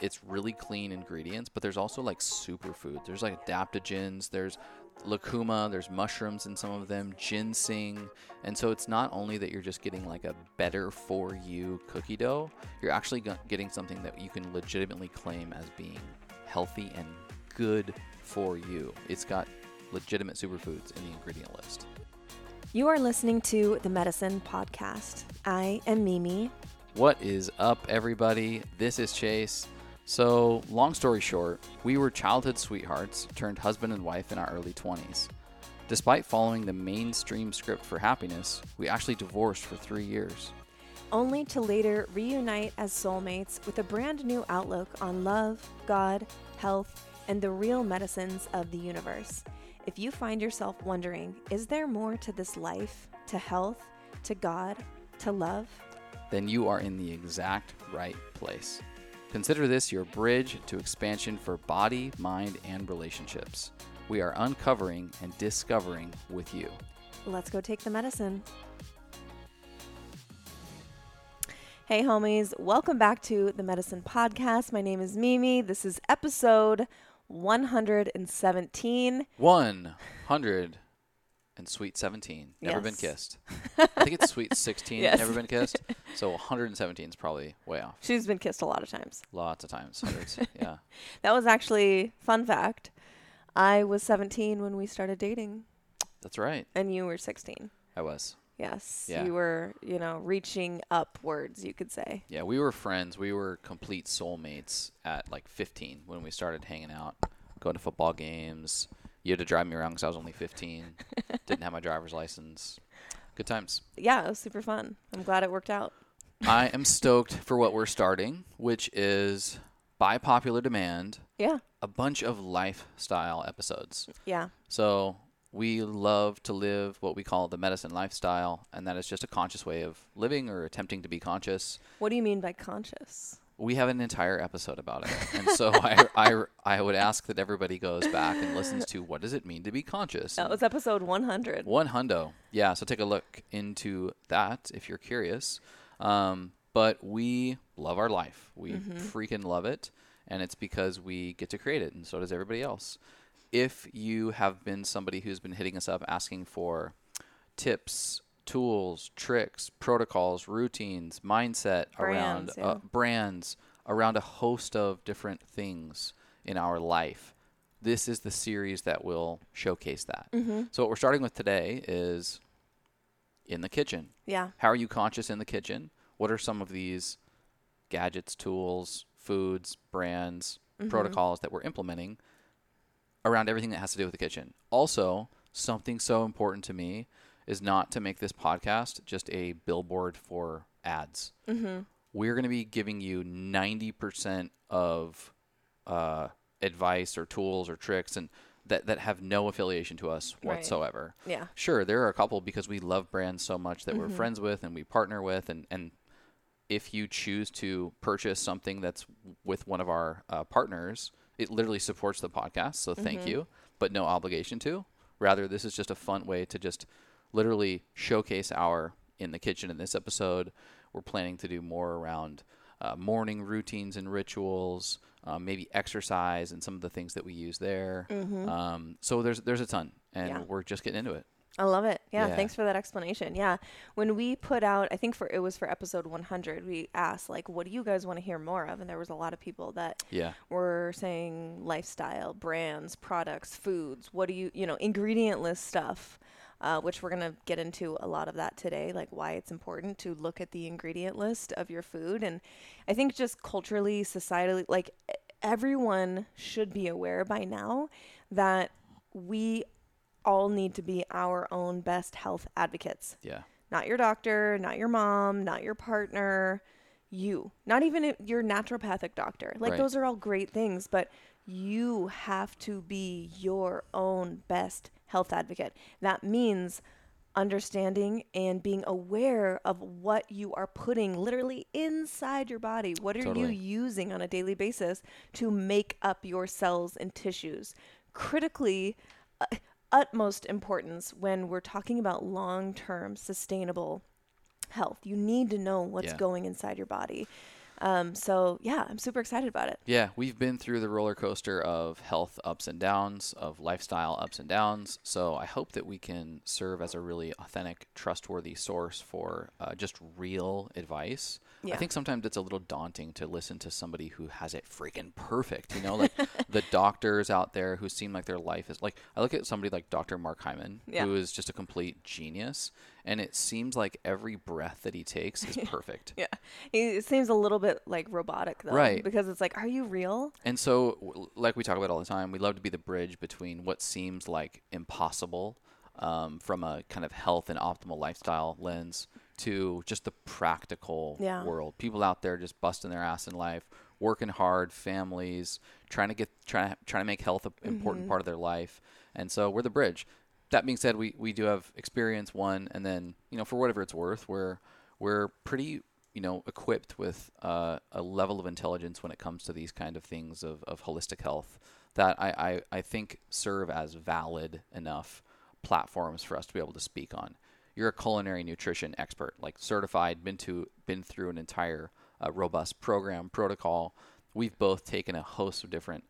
it's really clean ingredients, but there's also like superfood. There's like adaptogens, there's lucuma, there's mushrooms in some of them, ginseng. And so it's not only that you're just getting like a better for you cookie dough, you're actually getting something that you can legitimately claim as being healthy and good for you. It's got legitimate superfoods in the ingredient list. You are listening to the Medicin Podcast. I am Mimi. What is up, everybody? This is Chase. So, long story short, we were childhood sweethearts turned husband and wife in our early 20s. Despite following the mainstream script for happiness, we actually divorced for three years. Only to later reunite as soulmates with a brand new outlook on love, God, health, and the real medicines of the universe. If you find yourself wondering, is there more to this life, to health, to God, to love? Then you are in the exact right place. Consider this your bridge to expansion for body, mind, and relationships. We are uncovering and discovering with you. Let's go take the medicine. Hey, homies, welcome back to the Medicin Podcast. My name is Mimi. This is episode 117. 100 and sweet 17. Never been kissed. I think it's sweet 16. Yes. Never been kissed. So 117 is probably way off. She's been kissed a lot of times. Lots of times. Hundreds. yeah. That was actually fun fact. I was 17 when we started dating, That's right. and you were 16. I was. Yes, Yeah. you were, you know, reaching upwards, you could say. Yeah, we were friends. We were complete soulmates at like 15 when we started hanging out, going to football games. You had to drive me around because I was only 15. Didn't have my driver's license. Good times. Yeah, it was super fun. I'm glad it worked out. I am stoked for what we're starting, which is by popular demand, Yeah, a bunch of lifestyle episodes. yeah, So we love to live what we call the medicine lifestyle, and that is just a conscious way of living or attempting to be conscious. What do you mean by conscious? We have an entire episode about it, and so I, I, I would ask that everybody goes back and listens to what does it mean to be conscious. That was episode 100. One hundo. Yeah, so take a look into that if you're curious. Um, but we love our life. We freaking love it. And it's because we get to create it, and so does everybody else. If you have been somebody who's been hitting us up asking for tips, tools, tricks, protocols, routines, mindset around Brands, uh, brands, around a host of different things in our life, this is the series that will showcase that. Mm-hmm. So what we're starting with today is in the kitchen. Yeah, How are you conscious in the kitchen? What are some of these gadgets, tools, foods, brands, Mm-hmm. protocols that we're implementing around everything that has to do with the kitchen? Also, something so important to me is not to make this podcast just a billboard for ads. mm-hmm. We're going to be giving you 90% of uh, advice or tools or tricks and that, that have no affiliation to us Right. whatsoever. yeah, Sure, there are a couple because we love brands so much that Mm-hmm. we're friends with and we partner with, and and if you choose to purchase something that's with one of our uh, partners, it literally supports the podcast. So thank Mm-hmm. you, but no obligation to. Rather, this is just a fun way to just literally showcase our in the kitchen. In this episode, we're planning to do more around uh, morning routines and rituals, um, maybe exercise and some of the things that we use there. Um, so there's there's a ton, and Mm-hmm. Yeah. we're just getting into it. I love it. Yeah, Yeah. thanks for that explanation. Yeah, when we put out, I think for it was for episode 100, we asked like, what do you guys want to hear more of? And there was a lot of people that Yeah. were saying lifestyle, brands, products, foods. What do you, you know, ingredient list stuff. Uh, which we're going to get into a lot of that today, like why it's important to look at the ingredient list of your food. And I think just culturally, societally, like everyone should be aware by now that we all need to be our own best health advocates. Yeah. Not your doctor, not your mom, not your partner, you. Not even your naturopathic doctor. Like Right. those are all great things, but you have to be your own best health advocate. That means understanding and being aware of what you are putting literally inside your body. What are Totally. you using on a daily basis to make up your cells and tissues? Critically, uh, utmost importance when we're talking about long term sustainable health. You need to know what's Yeah. going inside your body. Um, so yeah, I'm super excited about it. Yeah, we've been through the roller coaster of health ups and downs, of lifestyle ups and downs. So I hope that we can serve as a really authentic, trustworthy source for uh, just real advice. I think sometimes it's a little daunting to listen to somebody who has it freaking perfect. You know, like the doctors out there who seem like their life is like. I look at somebody like Dr. Mark Hyman, Yeah. who is just a complete genius, and it seems like every breath that he takes is perfect. Yeah, it seems a little bit like robotic though, Right. Because it's like, are you real? And so, like we talk about all the time, we love to be the bridge between what seems like impossible um, from a kind of health and optimal lifestyle lens to just the practical Yeah. world. People out there just busting their ass in life, working hard, families, trying to get trying to trying to make health an important Mm-hmm. part of their life. And so we're the bridge. That being said, we, we do have experience one, and then you know for whatever it's worth, we're we're pretty you know equipped with uh, a level of intelligence when it comes to these kind of things of, of holistic health that I, I, I think serve as valid enough platforms for us to be able to speak on. You're a culinary nutrition expert, like certified, been to been through an entire uh, robust program protocol. We've both taken a host of different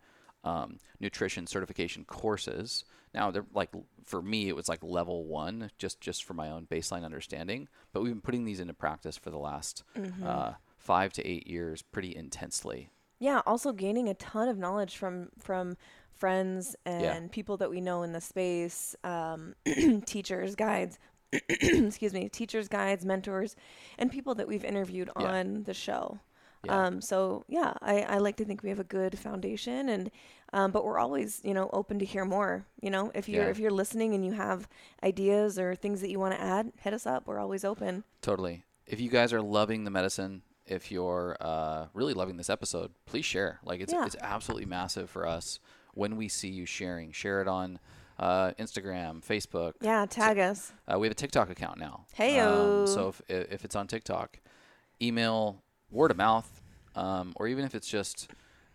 um, nutrition certification courses. Now, they're like for me, it was like level one, just just for my own baseline understanding. But we've been putting these into practice for the last uh, five to eight years, pretty intensely. Yeah, also gaining a ton of knowledge from from friends and Yeah. people that we know in the space, um, teachers, guides, excuse me, teachers, guides, mentors, and people that we've interviewed Yeah. on the show. Yeah. Um, so yeah, I, I like to think we have a good foundation, and um, but we're always you know open to hear more. You know, if you're Yeah. if you're listening and you have ideas or things that you want to add, hit us up. We're always open. Totally. If you guys are loving the medicine, if you're uh, really loving this episode, please share. Like it's Yeah. it's absolutely massive for us when we see you sharing. Share it on uh, Instagram, Facebook. Yeah, tag us. Uh, we have a TikTok account now. Heyo. Um, so if if it's on TikTok, email, word of mouth, um, or even if it's just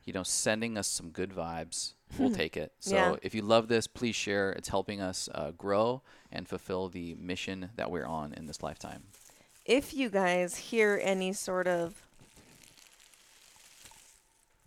you know sending us some good vibes, we'll take it. So Yeah. if you love this, please share. It's helping us uh, grow and fulfill the mission that we're on in this lifetime. if you guys hear any sort of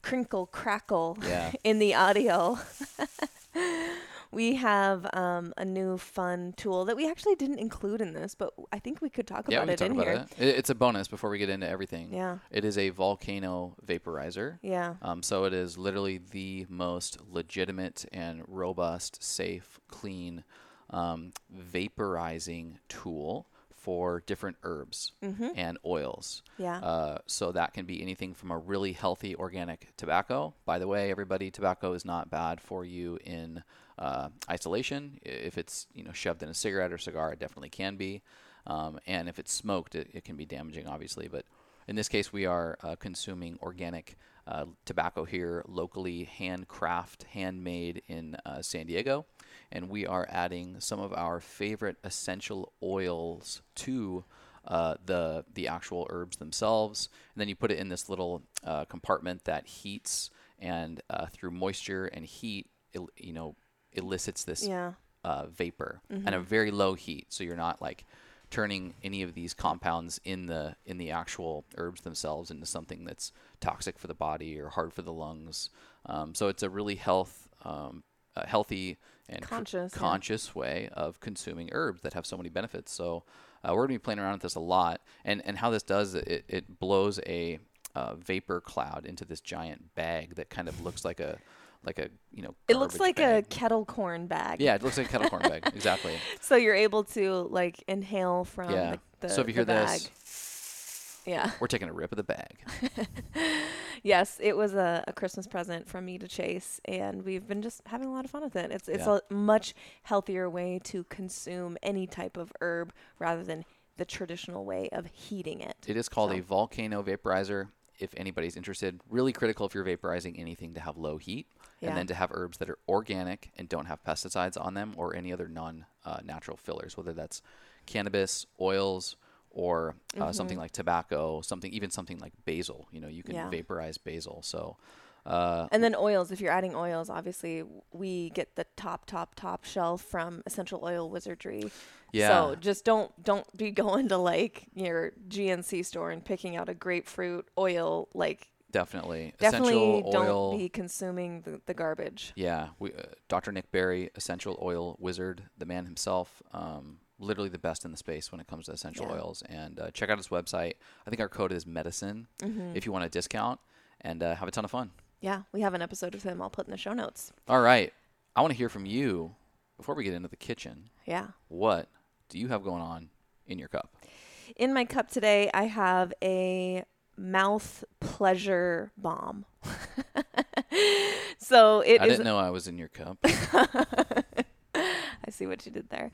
crinkle crackle Yeah. in the audio, we have um, a new fun tool that we actually didn't include in this, but I think we could talk yeah, about it in talk here. about it. it. It's a bonus before we get into everything. Yeah, It is a volcano vaporizer. yeah, Um, so it is literally the most legitimate and robust, safe, clean um, vaporizing tool for different herbs and oils. yeah. Uh, so that can be anything from a really healthy organic tobacco. By the way, everybody, tobacco is not bad for you in uh, isolation. If it's you know shoved in a cigarette or cigar, it definitely can be. Um, and if it's smoked, it, it can be damaging, obviously. But in this case, we are uh, consuming organic uh, tobacco here, locally handcraft, handmade in uh, San Diego, and we are adding some of our favorite essential oils to uh, the the actual herbs themselves, and then you put it in this little uh, compartment that heats, and uh, through moisture and heat, you know, elicits this yeah. uh, vapor and a very low heat, so you're not like turning any of these compounds in the in the actual herbs themselves into something that's toxic for the body or hard for the lungs. Um, so it's a really health um, a healthy and cr- Conscious, yeah. way of consuming herbs that have so many benefits. So uh, we're gonna be playing around with this a lot, and and how this does it, it blows a uh, vapor cloud into this giant bag that kind of looks like a like a you know It looks like a kettle corn bag. Yeah, it looks like a kettle corn bag. Exactly. So you're able to like inhale from Yeah. the, the so if you hear bag. this, Yeah. we're taking a rip of the bag. Yes, it was a, a Christmas present from me to Chase, and we've been just having a lot of fun with it. It's it's Yeah. a much healthier way to consume any type of herb rather than the traditional way of heating it. It is called So- a volcano vaporizer. If anybody's interested, really critical if you're vaporizing anything to have low heat, Yeah. and then to have herbs that are organic and don't have pesticides on them or any other non-natural uh, fillers, whether that's cannabis, oils, or uh, something like tobacco, something even something like basil. You know, you can Mm-hmm. Yeah. vaporize basil. So Uh, And then oils, if you're adding oils, obviously we get the top, top, top shelf from Essential Oil Wizardry. yeah. So just don't don't be going to like your GNC store and picking out a grapefruit oil. Like definitely. definitely Essential don't oil. be consuming the, the garbage. Yeah, we, uh, Dr. Nick Berry, essential oil wizard, the man himself, um, literally the best in the space when it comes to essential Yeah. oils. And uh, check out his website. I think our code is medicine Mm-hmm. if you want a discount and uh, have a ton of fun. Yeah, we have an episode of him. I'll put in the show notes. All right, I want to hear from you before we get into the kitchen. Yeah. What do you have going on in your cup? In my cup today, I have a mouth pleasure bomb. so it I is- didn't know I was in your cup. I see what you did there.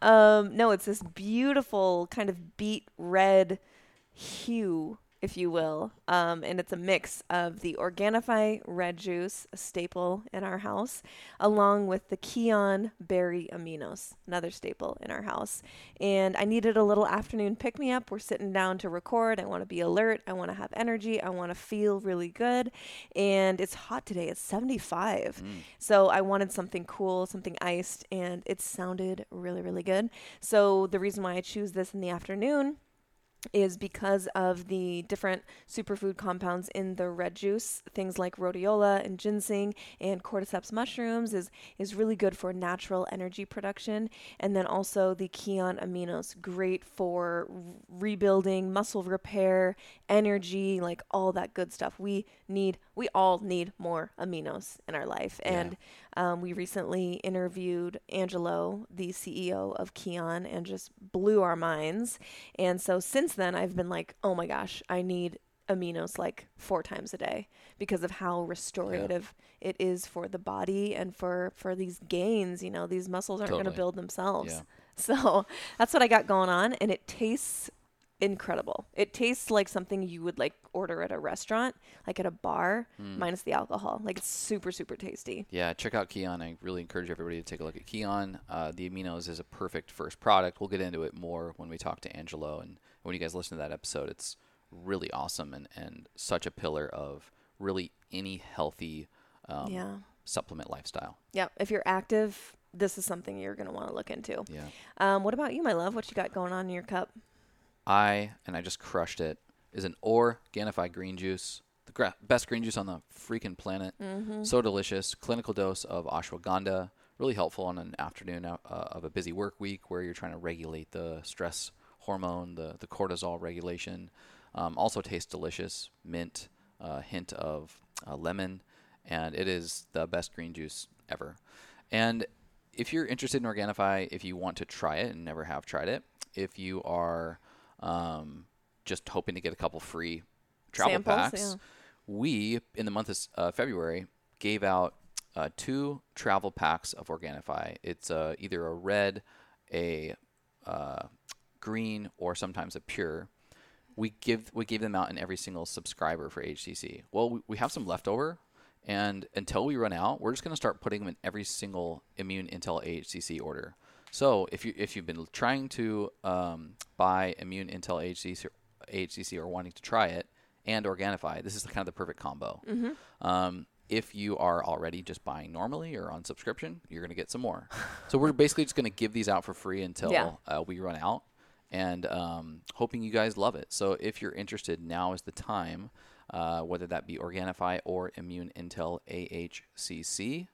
Um, no, it's this beautiful kind of beet red hue, if you will. Um, and it's a mix of the Organifi red juice, a staple in our house, along with the Kion berry aminos, another staple in our house. And I needed a little afternoon pick me up. We're sitting down to record. I want to be alert. I want to have energy. I want to feel really good. And it's hot today. It's 75. So I wanted something cool, something iced, and it sounded really, really good. So the reason why I choose this in the afternoon is because of the different superfood compounds in the red juice. Things like rhodiola and ginseng and cordyceps mushrooms is is really good for natural energy production, and then also the Kion aminos, great for rebuilding, muscle repair, energy, like all that good stuff. We need, we all need more aminos in our life, Yeah. and um, we recently interviewed Angelo, the CEO of Kion, and just blew our minds. And so since then, I've been like, oh my gosh, I need aminos like four times a day because of how restorative it is for the body and for for these gains. You know, these muscles aren't going to build themselves. Yeah. So that's what I got going on, and it tastes incredible. It tastes like something you would like order at a restaurant, like at a bar, Hmm. minus the alcohol. Like it's super super tasty. Yeah, check out Kion. I really encourage everybody to take a look at Kion. Uh, the aminos is a perfect first product. We'll get into it more when we talk to Angelo. And when you guys listen to that episode, it's really awesome and, and such a pillar of really any healthy um, yeah. supplement lifestyle. Yeah, if you're active, this is something you're going to want to look into. Yeah. Um, what about you, my love? What you got going on in your cup? I, and I just crushed it, is an Organifi green juice. The gra- best green juice on the freaking planet. Mm-hmm. So delicious. Clinical dose of ashwagandha. Really helpful on an afternoon uh, of a busy work week where you're trying to regulate the stress hormone, the, the cortisol regulation. Um, also tastes delicious. Mint, uh, hint of uh, lemon, and it is the best green juice ever. And if you're interested in Organifi, if you want to try it and never have tried it, if you are um, just hoping to get a couple free travel Samples, packs, yeah. we in the month of uh, February gave out uh, two travel packs of Organifi. It's uh, either a red, a uh, green, or sometimes a pure. We give we gave them out in every single subscriber for HCC. Well, we, we have some leftover, and until we run out, we're just going to start putting them in every single Immune Intel AHCC order. So if you if you've been trying to um, buy Immune Intel AHCC, AHCC or wanting to try it and Organifi, this is the, kind of the perfect combo. Um, if you are already just buying normally or on subscription, you're going to get some more. so we're basically just going to give these out for free until Yeah. uh, we run out, and um, hoping you guys love it. So if you're interested, now is the time. Uh, whether that be Organifi or Immune Intel AHCC,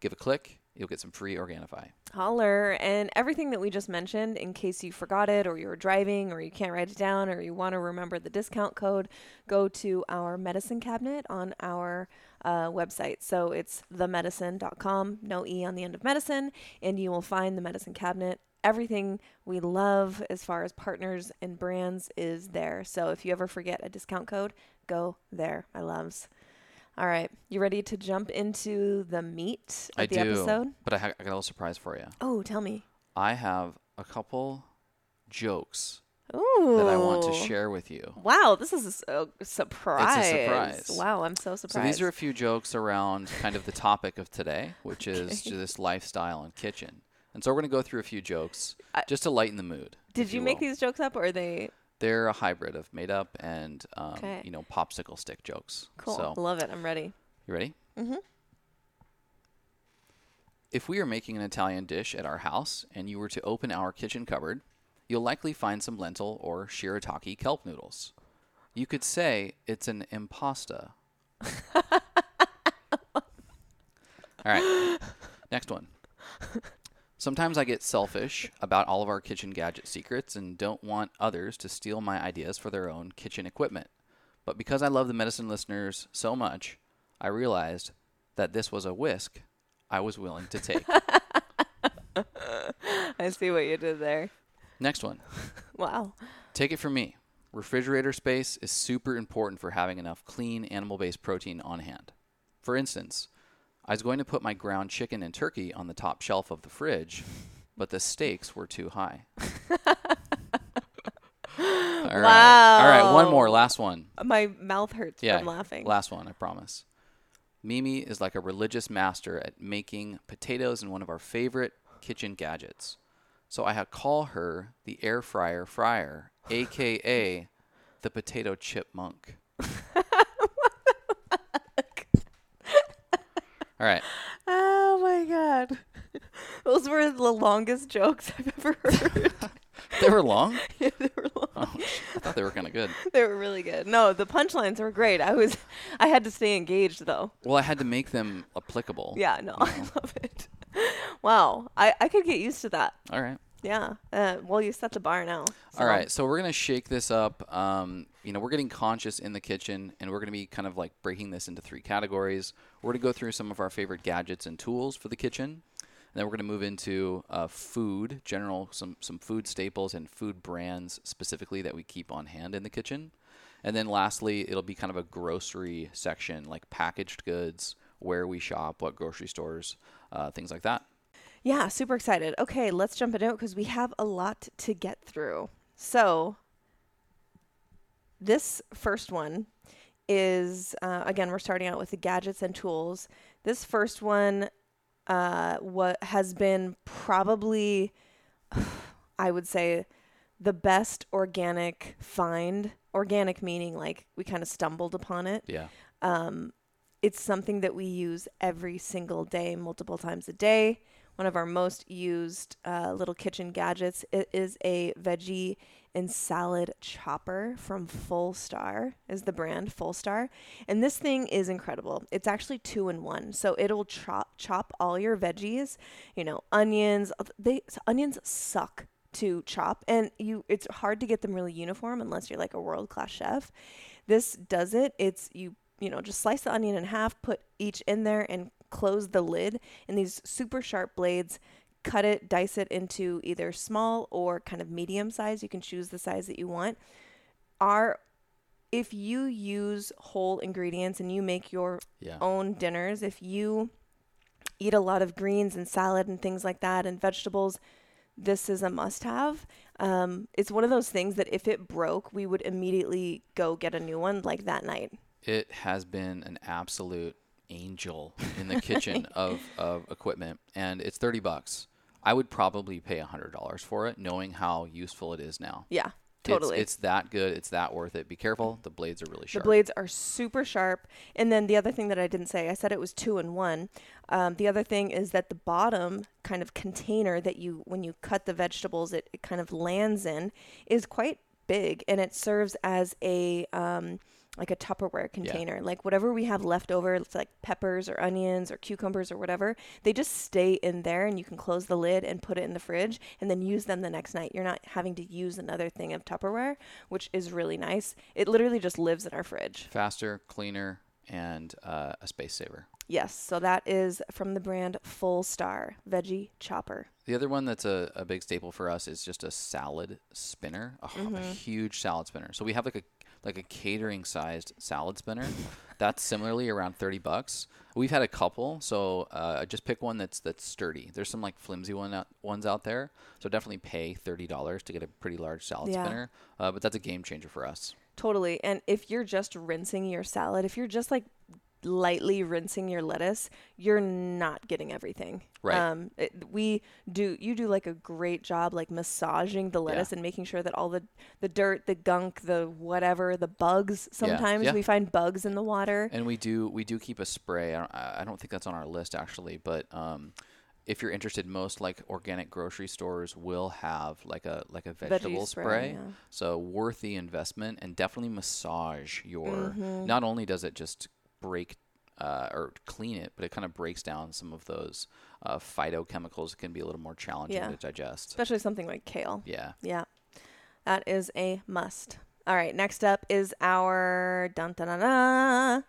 give a click. You'll get some free Organifi. Holler. And everything that we just mentioned, in case you forgot it or you were driving or you can't write it down or you want to remember the discount code, go to our medicine cabinet on our uh, website. So it's themedicin.com, no E on the end of medicine, and you will find the medicine cabinet. Everything we love as far as partners and brands is there. So if you ever forget a discount code, go there, my loves. All right, you ready to jump into the meat of I the do, episode? but I, ha- I got a little surprise for you. Oh, tell me. I have a couple jokes Ooh. that I want to share with you. Wow, this is a surprise. It's a surprise. Wow, I'm so surprised. So these are a few jokes around kind of the topic of today, which is Okay. this lifestyle and kitchen. And so we're going to go through a few jokes I- just to lighten the mood. Did if you make will. these jokes up or are they They're a hybrid of made up and um, Okay. you know popsicle stick jokes. cool? So Love it. I'm ready. You ready? Mm-hmm. If we are making an Italian dish at our house and you were to open our kitchen cupboard, you'll likely find some lentil or shirataki kelp noodles. You could say it's an impasta. All right, next one. Sometimes I get selfish about all of our kitchen gadget secrets and don't want others to steal my ideas for their own kitchen equipment. But because I love the medicine listeners so much, I realized that this was a whisk I was willing to take. I see what you did there. Next one. Wow. Take it from me. Refrigerator space is super important for having enough clean animal based protein on hand. For instance, I was going to put my ground chicken and turkey on the top shelf of the fridge, but the stakes were too high. All right. All right, one more, last one. My mouth hurts Yeah, from laughing. Last one, I promise. Mimi is like a religious master at making potatoes in one of our favorite kitchen gadgets. So I had call her the air fryer fryer, aka the potato chipmunk. All right. oh my god. Those were the longest jokes I've ever heard. They were long? Yeah, they were long. Oh, I thought they were kind of good. They were really good. No, the punchlines were great. I was I had to stay engaged though. Well, I had to make them applicable. Yeah, no, you I love it. Wow. I, I could get used to that. All right. Yeah. Uh, well, you set the bar now. All right, so we're gonna shake this up. Um, you know, we're getting conscious in the kitchen, and we're gonna be kind of like breaking this into three categories. We're gonna go through some of our favorite gadgets and tools for the kitchen, and then we're gonna move into uh, food, general some some food staples and food brands specifically that we keep on hand in the kitchen, and then lastly, it'll be kind of a grocery section, like packaged goods, where we shop, what grocery stores, uh, things like that. Yeah, super excited. Okay, let's jump into it because we have a lot to get through. So, this first one is uh, again, we're starting out with the gadgets and tools. This first one uh, what has been probably, I would say, the best organic find. Organic meaning like we kind of stumbled upon it Yeah. um, it's something that we use every single day, multiple times a day. One of our most used uh, little kitchen gadgets it is a veggie and salad chopper from Fullstar is the brand Fullstar, and this thing is incredible. It's actually two in one, so it'll chop chop all your veggies, you know, onions. They onions suck to chop and you it's hard to get them really uniform unless you're like a world class chef. This does it. It's you you know, just slice the onion in half, put each in there and close the lid and these super sharp blades cut it, dice it into either small or kind of medium size. You can choose the size that you want. Are if you use whole ingredients and you make your Yeah. own dinners, if you eat a lot of greens and salad and things like that and vegetables, this is a must have. Um, it's one of those things that if it broke, we would immediately go get a new one like that night. it has been an absolute angel in the kitchen of, of equipment and it's 30 bucks i would probably pay $100 for it knowing how useful it is now Yeah, totally. it's, that good it's that worth it be careful the blades are really sharp. The blades are super sharp. And then the other thing that I didn't say, I said it was two in one. Um, the other thing is that the bottom kind of container that you, when you cut the vegetables, it, it kind of lands in is quite big and it serves as a, um, like a Tupperware container. Like whatever we have left over, it's like peppers or onions or cucumbers or whatever, they just stay in there and you can close the lid and put it in the fridge and then use them the next night. You're not having to use another thing of Tupperware, which is really nice. It literally just lives in our fridge. faster cleaner and uh, a space saver Yes, so that is from the brand Fullstar Veggie Chopper. the other one that's a, a big staple for us is just a salad spinner, a huge salad spinner. So we have like a like a catering sized salad spinner. that's similarly around thirty bucks. We've had a couple, so uh, just pick one that's that's sturdy. There's some like flimsy one out, ones out there, so definitely pay thirty dollars to get a pretty large salad Yeah. spinner. Uh, but that's a game changer for us. Totally. And if you're just rinsing your salad, if you're just like lightly rinsing your lettuce, you're not getting everything. Right. Um, it, we do. You do like a great job, like massaging the lettuce and making sure that all the the dirt, the gunk, the whatever, the bugs. Sometimes yeah. we find bugs in the water. And we do we do keep a spray. I don't, I don't think that's on our list actually, but um, if you're interested, most like organic grocery stores will have like a like a vegetable spray, spray. yeah. So worth the investment and definitely massage your. Mm-hmm. Not only does it just break uh, or clean it, but it kind of breaks down some of those uh, phytochemicals It can be a little more challenging Yeah. to digest. especially something like kale. Yeah. Yeah, that is a must. All right, next up is our dun dun dun dun,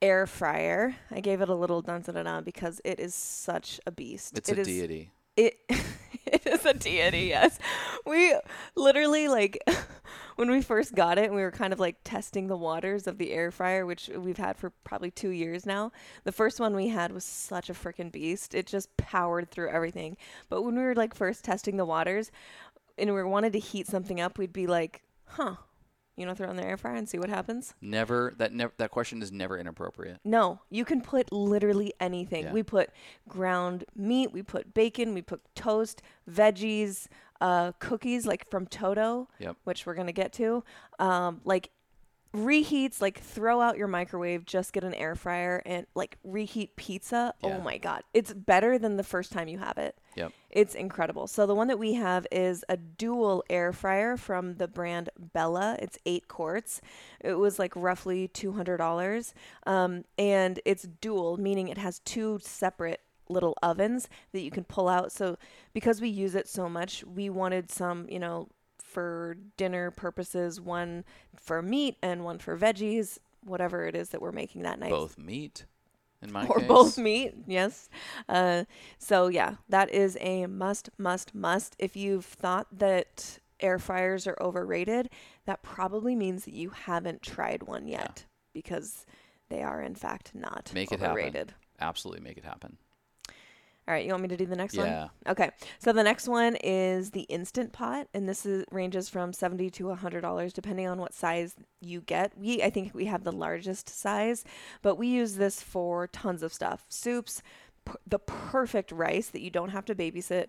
air fryer. I gave it a little dun dun dun dun because it is such a beast. It's It a is- deity. It it is a deity. Yes, we literally like when we first got it, we were kind of like testing the waters of the air fryer, which we've had for probably two years now. The first one we had was such a freaking beast. It just powered through everything. But when we were like first testing the waters, and we wanted to heat something up, we'd be like, "Huh." You know, throw it in the air fryer and see what happens. Never that never that question is never inappropriate. No, you can put literally anything. Yeah. We put ground meat, we put bacon, we put toast, veggies, uh, cookies like from Toto, Yep. which we're gonna get to. Um, like reheats, like throw out your microwave, just get an air fryer and like reheat pizza. Yeah. Oh my god, it's better than the first time you have it. Yep. It's incredible. So the one that we have is a dual air fryer from the brand Bella. It's eight quarts. It was like roughly two hundred dollars, um, and it's dual, meaning it has two separate little ovens that you can pull out. So because we use it so much, we wanted some, you know, for dinner purposes, one for meat and one for veggies, whatever it is that we're making that night Both meat. In my or case. both meat yes uh, so yeah that is a must must must if you've thought that air fryers are overrated that probably means that you haven't tried one yet because they are in fact not Make it happen. overrated Absolutely make it happen. All right you want me to do the next one Yeah. Okay, so the next one is the instant pot, and this is ranges from seventy to hundred dollars depending on what size you get. We I think we have the largest size, but we use this for tons of stuff: soups, p- the perfect rice that you don't have to babysit.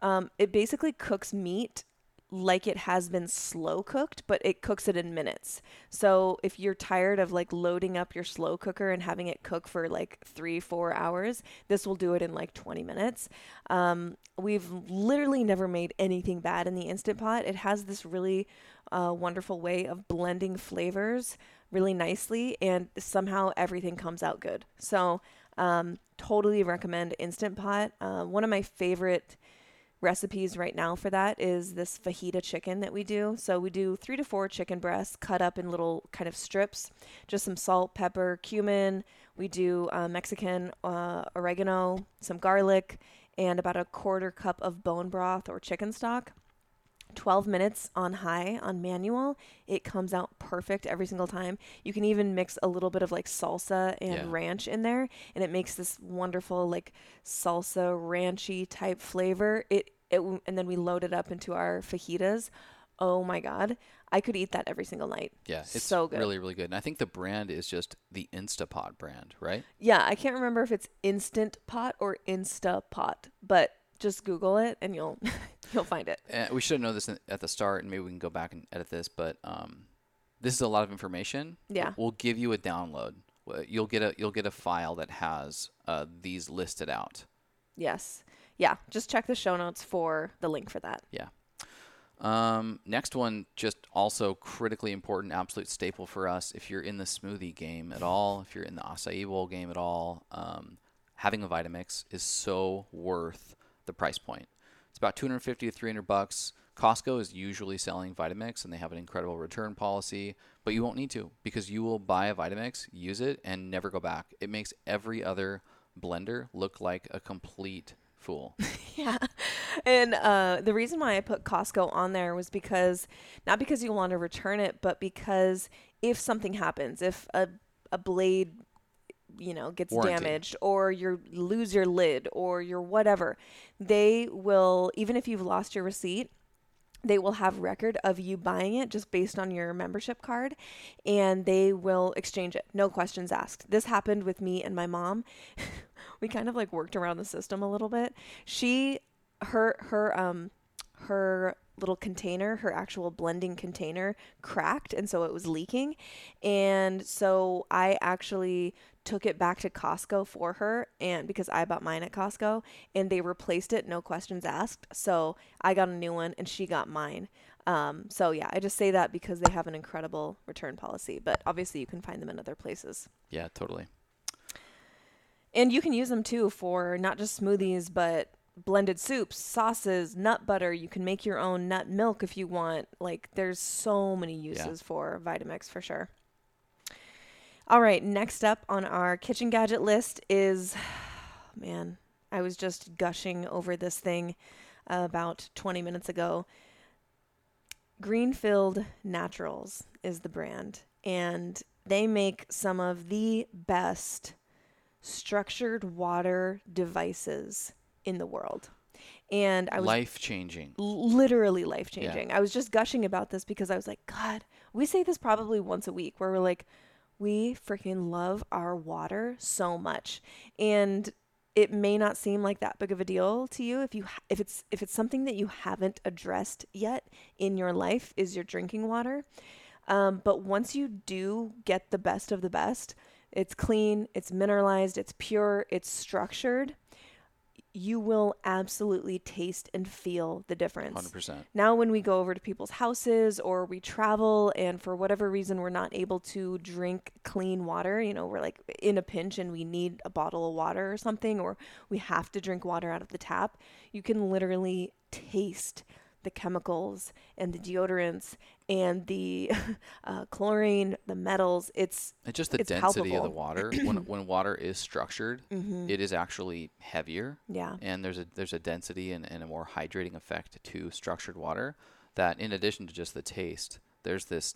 Um, it basically cooks meat like it has been slow cooked, but it cooks it in minutes. So if you're tired of like loading up your slow cooker and having it cook for like three, four hours, this will do it in like 20 minutes. Um, we've literally never made anything bad in the Instant Pot. It has this really uh, wonderful way of blending flavors really nicely, and somehow everything comes out good. So, um, totally recommend Instant Pot. Uh, one of my favorite recipes right now for that is this fajita chicken that we do. So we do three to four chicken breasts cut up in little kind of strips, just some salt, pepper, cumin. We do uh, Mexican uh, oregano, some garlic, and about a quarter cup of bone broth or chicken stock. 12 minutes on high on manual it comes out perfect every single time you can even mix a little bit of like salsa and Yeah. ranch in there and it makes this wonderful like salsa ranchy type flavor it, it and then we load it up into our fajitas oh my god i could eat that every single night Yeah. It's so good really, really good. And I think the brand is just the Instapot brand, right? yeah i can't remember if it's instant pot or insta pot but just google it and you'll you'll find it Uh, we should have known this at the start, and maybe we can go back and edit this. But um, this is a lot of information. Yeah. We'll give you a download. You'll get a you'll get a file that has uh, these listed out. yes yeah just check the show notes for the link for that Yeah. Um, next one, just also critically important, absolute staple for us. If you're in the smoothie game at all, if you're in the acai bowl game at all, um, having a Vitamix is so worth the price point. It's about 250 to 300 bucks. Costco is usually selling Vitamix, and they have an incredible return policy. But you won't need to because you will buy a Vitamix, use it, and never go back. It makes every other blender look like a complete fool. Yeah. And uh, the reason why I put Costco on there was because, not because you want to return it, but because if something happens, if a, a blade, you know, gets Warranty. damaged or you lose your lid or your whatever, they will, even if you've lost your receipt, they will have record of you buying it just based on your membership card and they will exchange it. No questions asked. This happened with me and my mom. We kind of like worked around the system a little bit. She her her um her little container her actual blending container cracked and so it was leaking. And so i actually took it back to Costco for her and because I bought mine at Costco and they replaced it no questions asked. So I got a new one and she got mine. Um, so yeah, I just say that because they have an incredible return policy, but obviously you can find them in other places. Yeah, totally. And you can use them too for not just smoothies, but blended soups, sauces, nut butter. You can make your own nut milk if you want. Like there's so many uses yeah. for Vitamix for sure. All right, next up on our kitchen gadget list is man, I was just gushing over this thing about 20 minutes ago. Greenfield Naturals is the brand, and they make some of the best structured water devices in the world. And I was life changing, literally life changing. Yeah. I was just gushing about this because I was like, God, we say this probably once a week where we're like, we freaking love our water so much. And it may not seem like that big of a deal to you if you if it's if it's something that you haven't addressed yet in your life is your drinking water. Um, but once you do get the best of the best, it's clean, it's mineralized, it's pure, it's structured you will absolutely taste and feel the difference. 100%. Now, when we go over to people's houses or we travel and for whatever reason we're not able to drink clean water, you know, we're like in a pinch and we need a bottle of water or something, or we have to drink water out of the tap, you can literally taste the chemicals and the deodorants and the uh, chlorine, the metals. It's and just the it's density palpable. of the water. when when water is structured, mm-hmm. it is actually heavier. Yeah, and there's a there's a density and, and a more hydrating effect to structured water. That in addition to just the taste, there's this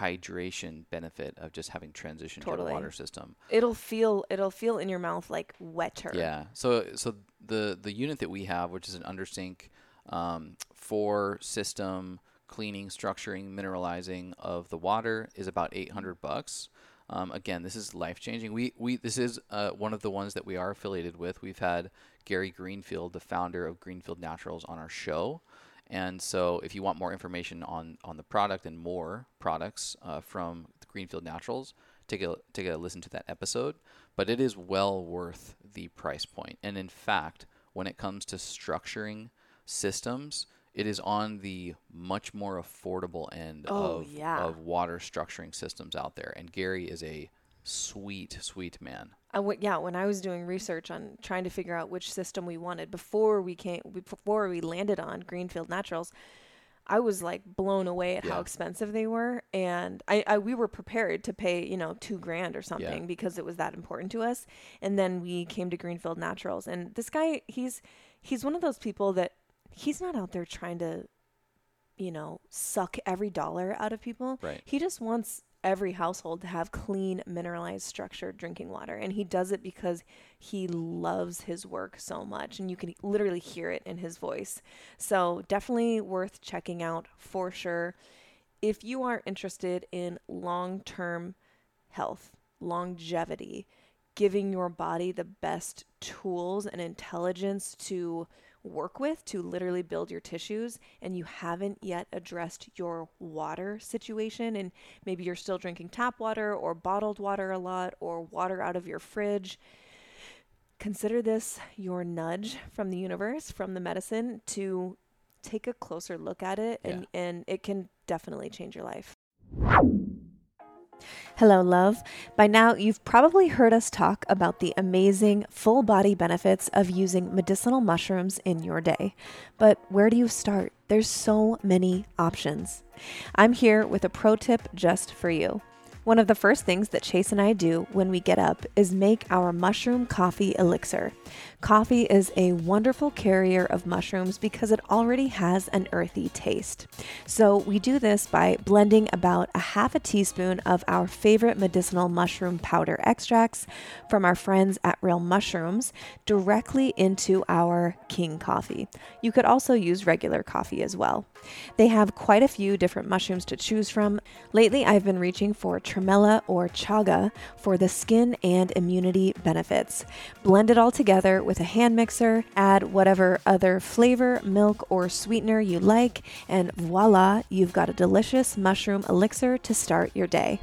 hydration benefit of just having transitioned totally. your water system. It'll feel it'll feel in your mouth like wetter. Yeah. So so the the unit that we have, which is an undersink um, for system cleaning, structuring, mineralizing of the water is about 800 bucks. Um, again, this is life changing. We we this is uh, one of the ones that we are affiliated with. We've had Gary Greenfield, the founder of Greenfield Naturals, on our show. And so, if you want more information on on the product and more products uh, from Greenfield Naturals, take a take a listen to that episode. But it is well worth the price point. And in fact, when it comes to structuring systems, it is on the much more affordable end oh, of, yeah. of water structuring systems out there. And Gary is a sweet, sweet man. Uh, w- yeah, when I was doing research on trying to figure out which system we wanted before we came, before we landed on Greenfield Naturals, I was like blown away at yeah. how expensive they were, and I, I, we were prepared to pay you know two grand or something yeah. because it was that important to us. And then we came to Greenfield Naturals, and this guy, he's he's one of those people that he's not out there trying to, you know, suck every dollar out of people. Right. He just wants every household to have clean, mineralized, structured drinking water. And he does it because he loves his work so much. And you can literally hear it in his voice. So, definitely worth checking out for sure. If you are interested in long term health, longevity, giving your body the best tools and intelligence to work with to literally build your tissues and you haven't yet addressed your water situation and maybe you're still drinking tap water or bottled water a lot or water out of your fridge consider this your nudge from the universe from the medicine to take a closer look at it and yeah. and it can definitely change your life Hello, love. By now, you've probably heard us talk about the amazing full body benefits of using medicinal mushrooms in your day. But where do you start? There's so many options. I'm here with a pro tip just for you. One of the first things that Chase and I do when we get up is make our mushroom coffee elixir. Coffee is a wonderful carrier of mushrooms because it already has an earthy taste. So we do this by blending about a half a teaspoon of our favorite medicinal mushroom powder extracts from our friends at Real Mushrooms directly into our King coffee. You could also use regular coffee as well. They have quite a few different mushrooms to choose from. Lately, I've been reaching for tremella or chaga for the skin and immunity benefits. Blend it all together with a hand mixer, add whatever other flavor, milk, or sweetener you like, and voila, you've got a delicious mushroom elixir to start your day.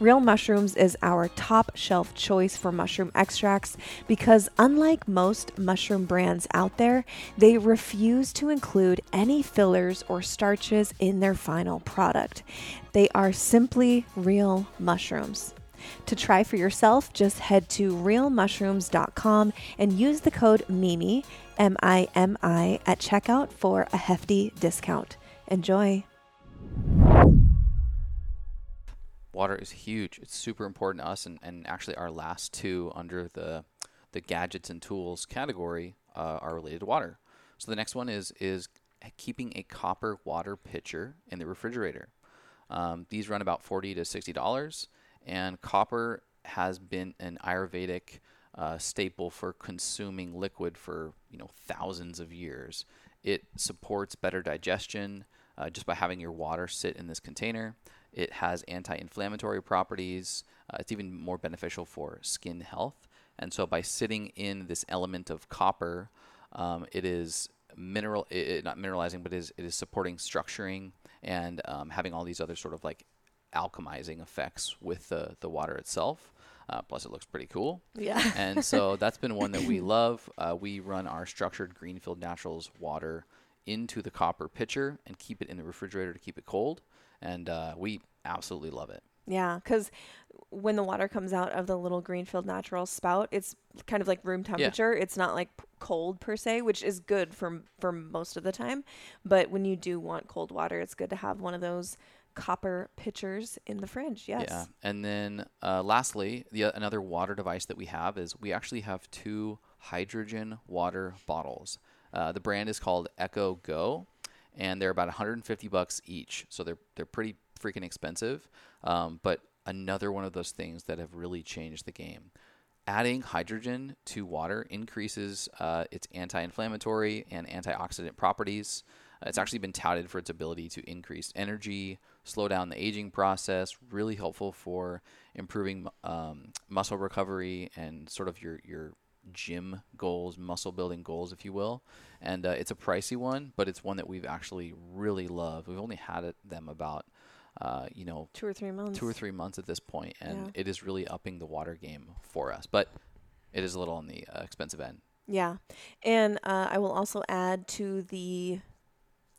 Real Mushrooms is our top shelf choice for mushroom extracts because, unlike most mushroom brands out there, they refuse to include any fillers or starches in their final product. They are simply real mushrooms. To try for yourself, just head to realmushrooms.com and use the code MIMI, M I M I, at checkout for a hefty discount. Enjoy. Water is huge. It's super important to us, and, and actually, our last two under the the gadgets and tools category uh, are related to water. So the next one is is keeping a copper water pitcher in the refrigerator. Um, these run about forty to sixty dollars, and copper has been an Ayurvedic uh, staple for consuming liquid for you know thousands of years. It supports better digestion uh, just by having your water sit in this container. It has anti-inflammatory properties. Uh, it's even more beneficial for skin health. And so by sitting in this element of copper, um, it is mineral, it, not mineralizing, but it is, it is supporting structuring and um, having all these other sort of like alchemizing effects with the, the water itself. Uh, plus, it looks pretty cool. Yeah. and so that's been one that we love. Uh, we run our structured Greenfield Naturals water into the copper pitcher and keep it in the refrigerator to keep it cold and uh, we absolutely love it. Yeah, because when the water comes out of the little Greenfield Natural spout, it's kind of like room temperature. Yeah. It's not like cold per se, which is good for for most of the time. But when you do want cold water, it's good to have one of those copper pitchers in the fridge. Yes. Yeah, and then uh, lastly, the another water device that we have is we actually have two hydrogen water bottles. Uh, the brand is called Echo Go, and they're about 150 bucks each. So they're they're pretty freaking expensive. Um, but another one of those things that have really changed the game. Adding hydrogen to water increases uh, its anti-inflammatory and antioxidant properties. Uh, it's actually been touted for its ability to increase energy, slow down the aging process. Really helpful for improving um, muscle recovery and sort of your your gym goals, muscle building goals, if you will. And uh, it's a pricey one, but it's one that we've actually really loved. We've only had it, them about, uh, you know, two or three months. Two or three months at this point, and yeah. it is really upping the water game for us. But it is a little on the uh, expensive end. Yeah, and uh, I will also add to the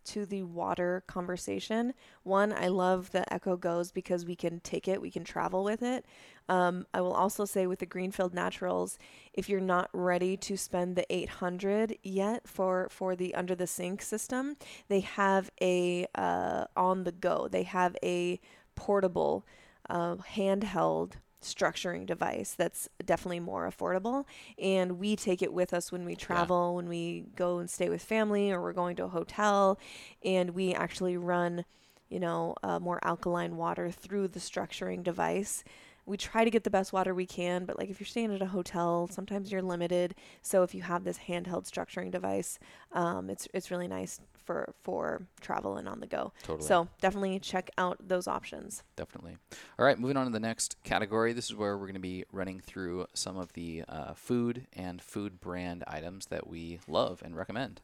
to the water conversation. One, I love the Echo Goes because we can take it, we can travel with it. Um, I will also say with the Greenfield Naturals, if you're not ready to spend the 800 yet for for the under the sink system, they have a uh, on the go. They have a portable, uh, handheld structuring device that's definitely more affordable. And we take it with us when we travel, yeah. when we go and stay with family, or we're going to a hotel, and we actually run, you know, uh, more alkaline water through the structuring device we try to get the best water we can, but like if you're staying at a hotel, sometimes you're limited. So if you have this handheld structuring device, um, it's it's really nice for for travel and on the go. Totally. So definitely check out those options. Definitely. All right, moving on to the next category. This is where we're going to be running through some of the uh, food and food brand items that we love and recommend.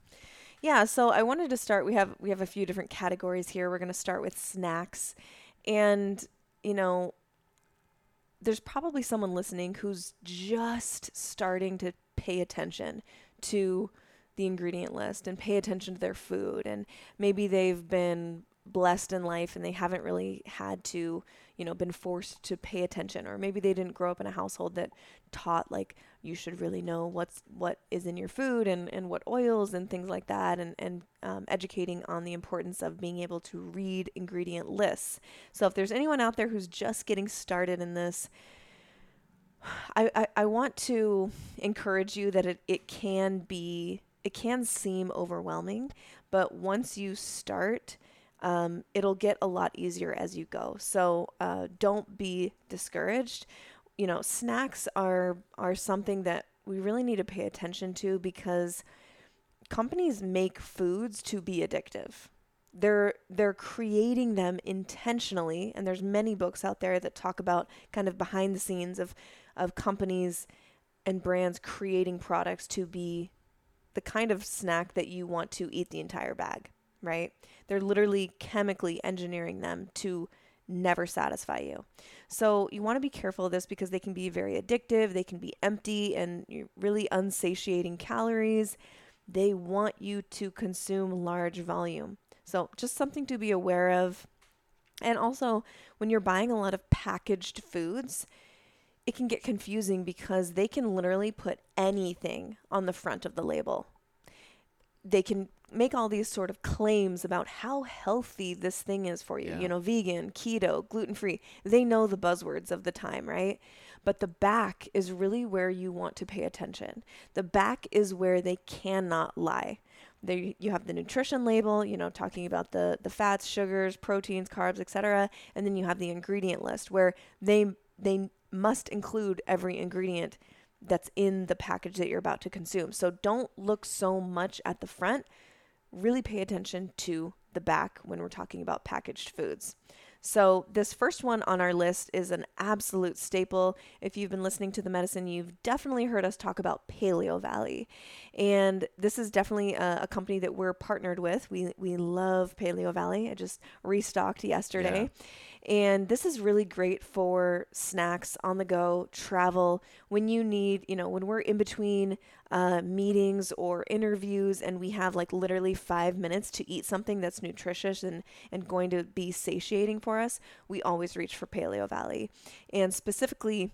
Yeah, so I wanted to start. We have we have a few different categories here. We're going to start with snacks, and you know there's probably someone listening who's just starting to pay attention to the ingredient list and pay attention to their food and maybe they've been blessed in life and they haven't really had to, you know, been forced to pay attention or maybe they didn't grow up in a household that taught like you should really know what's what is in your food and, and what oils and things like that and, and um, educating on the importance of being able to read ingredient lists. So if there's anyone out there who's just getting started in this, I, I, I want to encourage you that it, it can be it can seem overwhelming, but once you start, um, it'll get a lot easier as you go. So uh, don't be discouraged. You know, snacks are are something that we really need to pay attention to because companies make foods to be addictive. They're they're creating them intentionally, and there's many books out there that talk about kind of behind the scenes of of companies and brands creating products to be the kind of snack that you want to eat the entire bag, right? They're literally chemically engineering them to never satisfy you. So you want to be careful of this because they can be very addictive, they can be empty and really unsatiating calories. They want you to consume large volume. So just something to be aware of. And also, when you're buying a lot of packaged foods, it can get confusing because they can literally put anything on the front of the label. They can make all these sort of claims about how healthy this thing is for you. Yeah. You know, vegan, keto, gluten free. They know the buzzwords of the time, right? But the back is really where you want to pay attention. The back is where they cannot lie. There you have the nutrition label, you know, talking about the the fats, sugars, proteins, carbs, etc. And then you have the ingredient list where they they must include every ingredient that's in the package that you're about to consume. So don't look so much at the front. Really pay attention to the back when we're talking about packaged foods. So, this first one on our list is an absolute staple. If you've been listening to the medicine, you've definitely heard us talk about Paleo Valley. And this is definitely a, a company that we're partnered with. We, we love Paleo Valley. I just restocked yesterday. Yeah. And this is really great for snacks on the go, travel, when you need, you know, when we're in between uh, meetings or interviews and we have like literally five minutes to eat something that's nutritious and, and going to be satiating for us, we always reach for Paleo Valley. And specifically,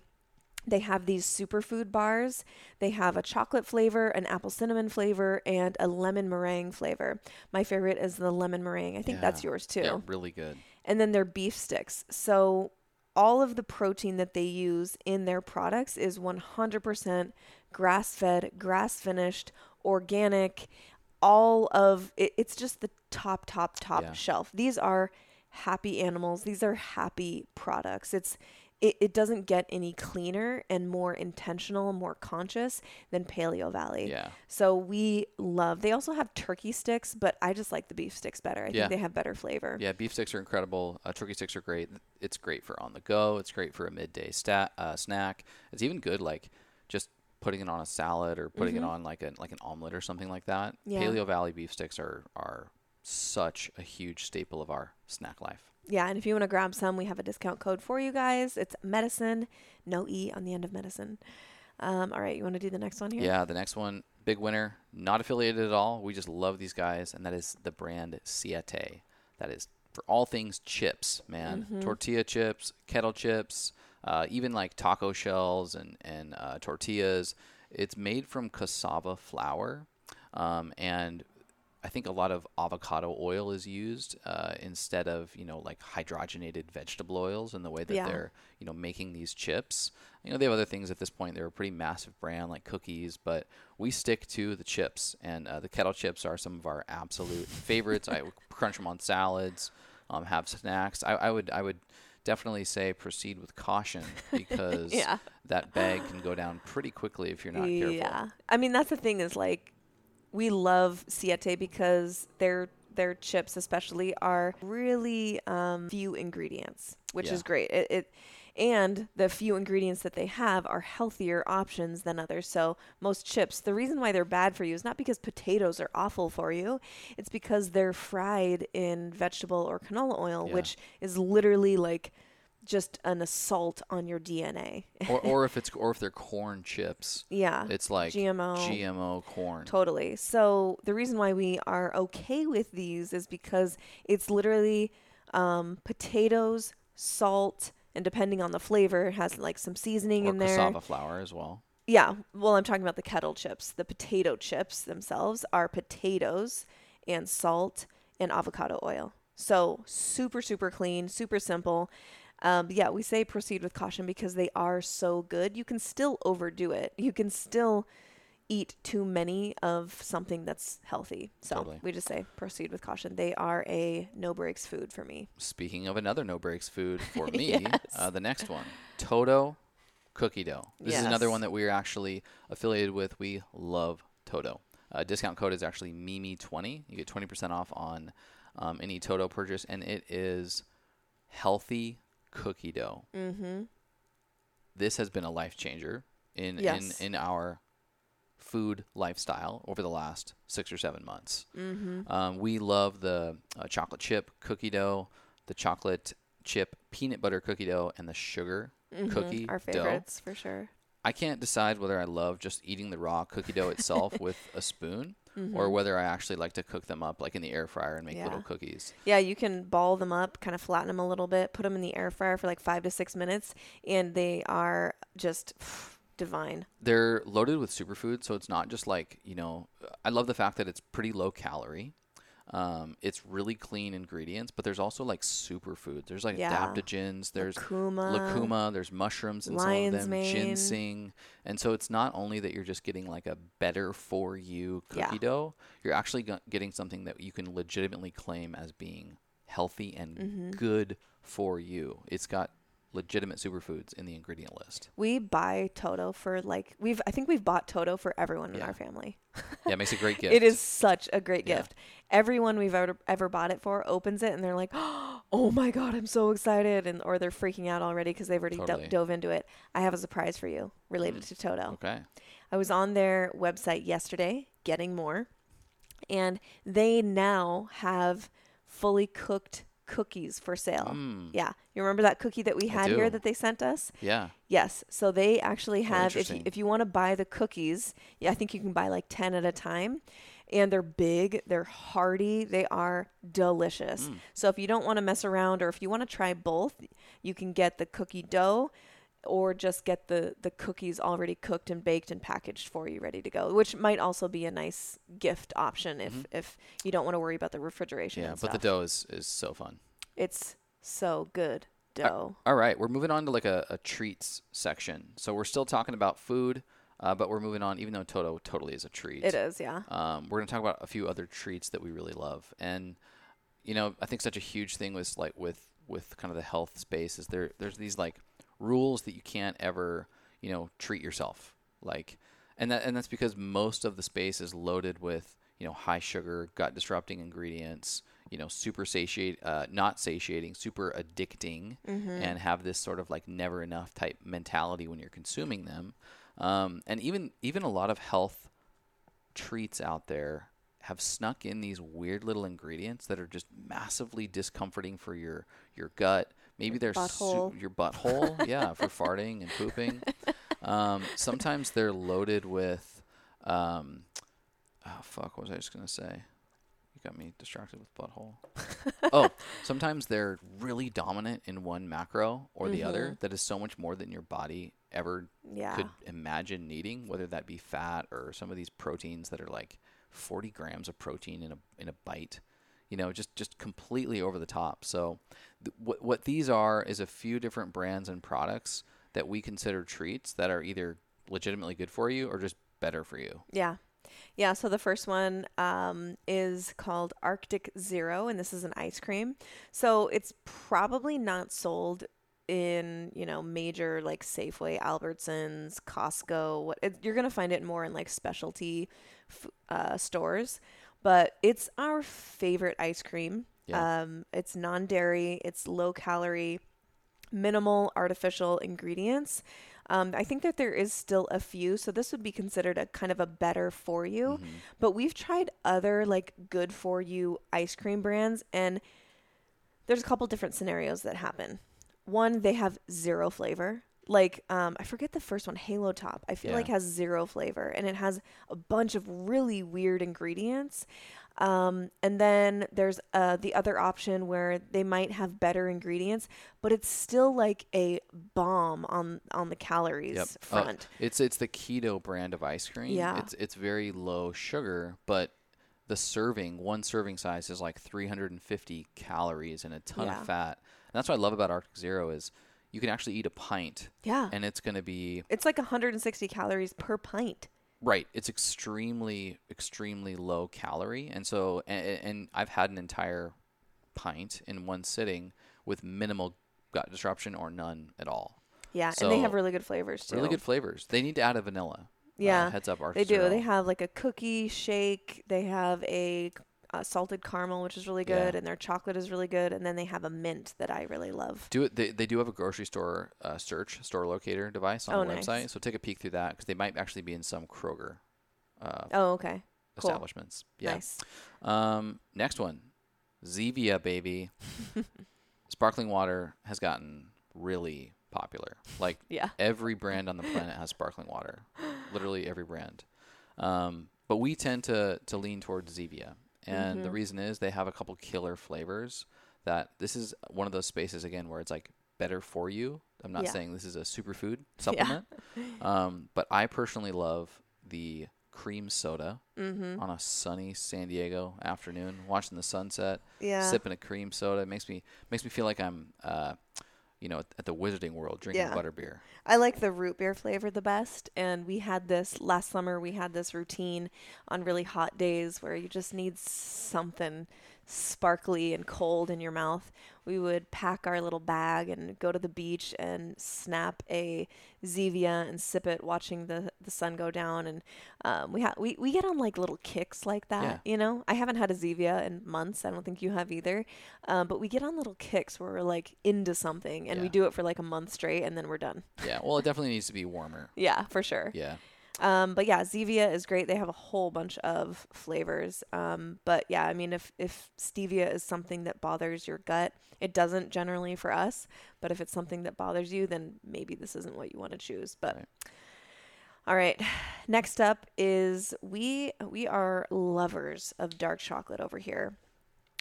they have these superfood bars. They have a chocolate flavor, an apple cinnamon flavor, and a lemon meringue flavor. My favorite is the lemon meringue. I think that's yours too Yeah, really good. And then their beef sticks. So all of the protein that they use in their products is 100% grass fed, grass finished, organic. All of it, it's just the top, top, top Yeah. shelf. These are happy animals. These are happy products. It's it, it doesn't get any cleaner and more intentional, more conscious than Paleo Valley. Yeah. So we love. They also have turkey sticks, but I just like the beef sticks better. I Yeah. think they have better flavor. Yeah, beef sticks are incredible. Uh, turkey sticks are great. It's great for on the go. It's great for a midday stat, uh, snack. It's even good like just putting it on a salad or putting it on like a like an omelet or something like that. Mm-hmm. Yeah. Paleo Valley beef sticks are are such a huge staple of our snack life. Yeah, and if you want to grab some, we have a discount code for you guys. It's medicine, no E on the end of medicine. Um, all right, you want to do the next one here? Yeah, the next one, big winner, not affiliated at all. We just love these guys, and that is the brand Siete. That is for all things chips, man. Tortilla chips, kettle chips, uh, even like taco shells and and uh, tortillas. It's made from cassava flour, um, and I think a lot of avocado oil is used uh, instead of you know like hydrogenated vegetable oils in the way that Yeah. they're you know making these chips. You know they have other things at this point. They're a pretty massive brand like cookies, but we stick to the chips, and uh, the kettle chips are some of our absolute favorites. I would crunch them on salads, um, have snacks. I, I would I would definitely say proceed with caution because Yeah. that bag can go down pretty quickly if you're not careful. Yeah. I mean, that's the thing is like we love Siete because their their chips especially are really um, few ingredients, which Yeah. is great. It, it and the few ingredients that they have are healthier options than others. So most chips, the reason why they're bad for you is not because potatoes are awful for you. It's because they're fried in vegetable or canola oil, Yeah. which is literally like just an assault on your DNA. or, or if it's or if they're corn chips, yeah. it's like GMO. GMO corn. Totally. So the reason why we are okay with these is because it's literally um, potatoes, salt, and depending on the flavor, it has like some seasoning or in there. And cassava flour as well. Yeah. Well, I'm talking about the kettle chips. The potato chips themselves are potatoes and salt and avocado oil. So super, super clean, super simple. Um, yeah, we say proceed with caution because they are so good. You can still overdo it. You can still eat too many of something that's healthy. So Totally. we just say proceed with caution. They are a no breaks food for me. Speaking of another no breaks food for me, Yes. uh, the next one, Toto cookie dough. This is another one that we are actually affiliated with. We love Toto. Uh, discount code is actually Mimi20. You get 20% off on um, any Toto purchase, and it is healthy cookie dough. Mm-hmm. This has been a life changer in Yes. in in our food lifestyle over the last six or seven months. Mm-hmm. Um, we love the uh, chocolate chip cookie dough, the chocolate chip peanut butter cookie dough, and the sugar cookie Mm-hmm. Our dough. favorites for sure. I can't decide whether I love just eating the raw cookie dough itself with a spoon Mm-hmm. or whether I actually like to cook them up like in the air fryer and make little cookies. Yeah, you can ball them up, kind of flatten them a little bit, put them in the air fryer for like five to six minutes, and they are just divine. They're loaded with superfood, so it's not just like, you know, I love the fact that it's pretty low calorie. Um, it's really clean ingredients, but there's also like superfoods. There's like Yeah. adaptogens, there's Kurkuma. lucuma, there's mushrooms in some of lion's them, mane. ginseng. And so it's not only that you're just getting like a better for you cookie Yeah. dough, you're actually getting something that you can legitimately claim as being healthy and Mm-hmm. good for you. It's got legitimate superfoods in the ingredient list. We buy Toto for like we've I think we've bought Toto for everyone in Yeah. our family. Yeah, it makes a great gift. It is such a great Yeah. gift. Everyone we've ever ever bought it for opens it and they're like, "Oh my god, I'm so excited!" and or they're freaking out already because they've already do- dove into it. I have a surprise for you related Mm. to Toto. Okay. I was on their website yesterday, getting more, and they now have fully cooked cookies for sale. Mm, Yeah, you remember that cookie that we had here that they sent us? yeah. Yes. So they actually Oh, have if you, if you want to buy the cookies, yeah, I think you can buy like 10 at a time. And they're big, they're hearty, they are delicious. Mm. So if you don't want to mess around or if you want to try both, you can get the cookie dough or just get the the cookies already cooked and baked and packaged for you ready to go, which might also be a nice gift option if if you don't want to worry about the refrigeration Mm-hmm. Yeah, but the dough is, is so fun. it's so good dough. All right, we're moving on to like a, a treats section. So we're still talking about food, uh, but we're moving on, even though Toto totally is a treat. It is, yeah. Um, we're gonna talk about a few other treats that we really love, and you know, I think such a huge thing was like with with kind of the health space is there there's these like rules that you can't ever you know treat yourself like, and that and that's because most of the space is loaded with you know high sugar, gut disrupting ingredients. You know, super satiate, uh, not satiating, super addicting, and have this sort of like never enough type mentality when you're consuming them. Um, and even even a lot of health treats out there have snuck in these weird little ingredients that are just massively discomforting for your your gut. Maybe they're butthole. your butthole, yeah, for farting and pooping. Um, sometimes they're loaded with, um, oh fuck, what was I just gonna say? You got me distracted with butthole. oh, sometimes they're really dominant in one macro or the other that is so much more than your body ever Yeah. could imagine needing, whether that be fat or some of these proteins that are like 40 grams of protein in a in a bite, you know, just just completely over the top. So, th- what what these are is a few different brands and products that we consider treats that are either legitimately good for you or just better for you. Yeah. Yeah, so the first one um, is called Arctic Zero, and this is an ice cream. So it's probably not sold in, you know, major like Safeway, Albertsons, Costco. What it, you're gonna find it more in like specialty f- uh, stores, but it's our favorite ice cream. Yeah. Um, it's non-dairy, it's low calorie, minimal artificial ingredients. Um, I think that there is still a few, so this would be considered a kind of a better for you. Mm-hmm. But we've tried other like good for you ice cream brands, and there's a couple different scenarios that happen. One, they have zero flavor. Like um, I forget the first one, Halo Top. I feel Yeah. like has zero flavor, and it has a bunch of really weird ingredients. Um, and then there's uh, the other option where they might have better ingredients, but it's still like a bomb on on the calories Yep. Uh, front. it's it's the keto brand of ice cream. Yeah. It's it's very low sugar, but the serving, one serving size is like 350 calories and a ton Yeah. of fat. that's what I love about Arctic Zero is you can actually eat a pint Yeah. and it's going to be it's like 160 calories per pint. right. It's extremely extremely low calorie, and so and, and I've had an entire pint in one sitting with minimal gut disruption or none at all. Yeah, and they have really good flavors too. Really good flavors. They need to add a vanilla. Yeah, Uh, heads up, They Arctic do. They have like a cookie shake. They have a uh, salted caramel, which is really good, Yeah. and their chocolate is really good. And then they have a mint that I really love. Do it. They, they do have a grocery store uh, search store locator device on Oh, the nice. website. So take a peek through that because they might actually be in some Kroger uh, Oh, okay. Cool. establishments. Yeah. Nice. Um, next one, Zevia, baby. Sparkling water has gotten really popular. Like Yeah. every brand on the planet has sparkling water. Literally every brand. Um, but we tend to to lean towards Zevia, and the Mhm. reason is they have a couple killer flavors. That this is one of those spaces again where it's like better for you. I'm not Yeah. saying this is a superfood supplement, um, but I personally love the cream soda Mm-hmm. on a sunny San Diego afternoon, watching the sunset, Yeah. sipping a cream soda. It makes me makes me feel like I'm, uh, you know, at, at the Wizarding World drinking Yeah. butterbeer. I like the root beer flavor the best. And we had this last summer, we had this routine on really hot days where you just need something sparkly and cold in your mouth. We would pack our little bag and go to the beach and snap a Zevia and sip it, watching the, the sun go down. And um, we, ha- we we get on like little kicks like that, Yeah. you know. I haven't had a Zevia in months. I don't think you have either. Um, but we get on little kicks where we're like into something, and we do it for like a month straight, and then we're done. Yeah, well, it definitely needs to be warmer. Yeah, for sure. Yeah, Um, but yeah, Zevia is great. They have a whole bunch of flavors. Um, but yeah, I mean, if if stevia is something that bothers your gut, it doesn't generally for us. But if it's something that bothers you, then maybe this isn't what you want to choose. But Right. all right, next up is we we are lovers of dark chocolate over here.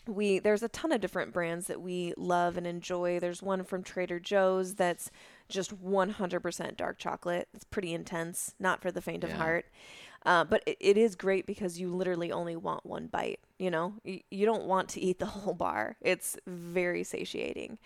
We there's a ton of different brands that we love and enjoy. There's one from Trader Joe's that's just 100% dark chocolate. It's pretty intense, not for the faint of Yeah. heart. Uh, but it, it is great because you literally only want one bite. You know, you, you don't want to eat the whole bar. It's very satiating.